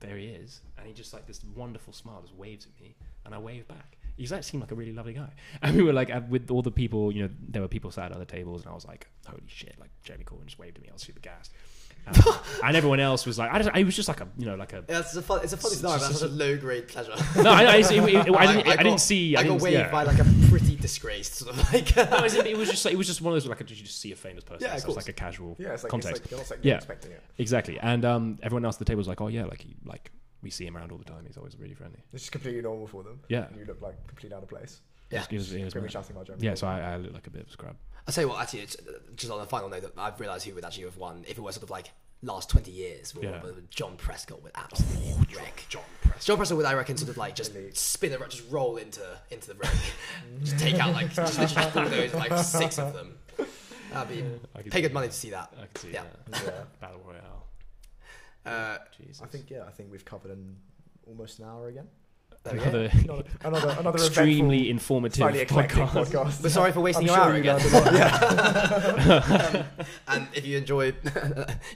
There he is, and he just like this wonderful smile just waves at me, and I wave back. He's like seemed like a really lovely guy, and we were like with all the people, you know, there were people sat at other tables, and I was like, holy shit, like Jeremy Corbyn just waved at me. I was super gassed, um, and everyone else was like, I just, I was just like a, you know, like a. Yeah, it's a fun, it's a funny It's scenario, that's such a low grade pleasure. No, I, I, it- it- it- I didn't, I, got- didn't see. I, I got didn't, waved yeah. by like a pretty disgraced sort of like. no, it was, it was just like it was just one of those like did you just see a famous person? Yeah, so it's course. like a casual Yeah, it's like, context. it's like you're not, like, Yeah. expecting it. Exactly, and um, everyone else at the table was like, "Oh yeah, like he, like we see him around all the time. He's always really friendly." It's just completely normal for them. Yeah, And you look like completely out of place. Yeah. It was, it was Gonna be mad. chatting about Jeremy. yeah. So I, I look like a bit of a scrub. I'll tell you what, actually, it's, uh, just on a final note, that I've realised who would actually have won if it was sort of like last 20 years. Yeah. yeah. John Prescott would absolutely wreck. John Prescott. John Prescott would, I reckon, sort of like just Elite. spin around, just roll into into the ring, just take out like just literally bulldoze like six of them. That'd be I could pay see good money that. to see that. I could see Yeah. that. Yeah. Battle Royale. Uh, Jesus. I think yeah, I think we've covered an almost an hour again. There we go. another Another another, another extremely informative podcast. podcast. We're sorry for wasting I'm your sure hour again. learned a lot. Yeah. And if you enjoy, you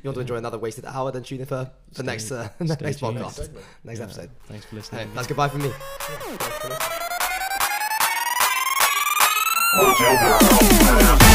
want to enjoy another wasted hour, then tune in for the next uh, next tuned. podcast, Segment. next Yeah. episode. Thanks for Hey, listening. that's goodbye from me. Yeah, thanks for listening.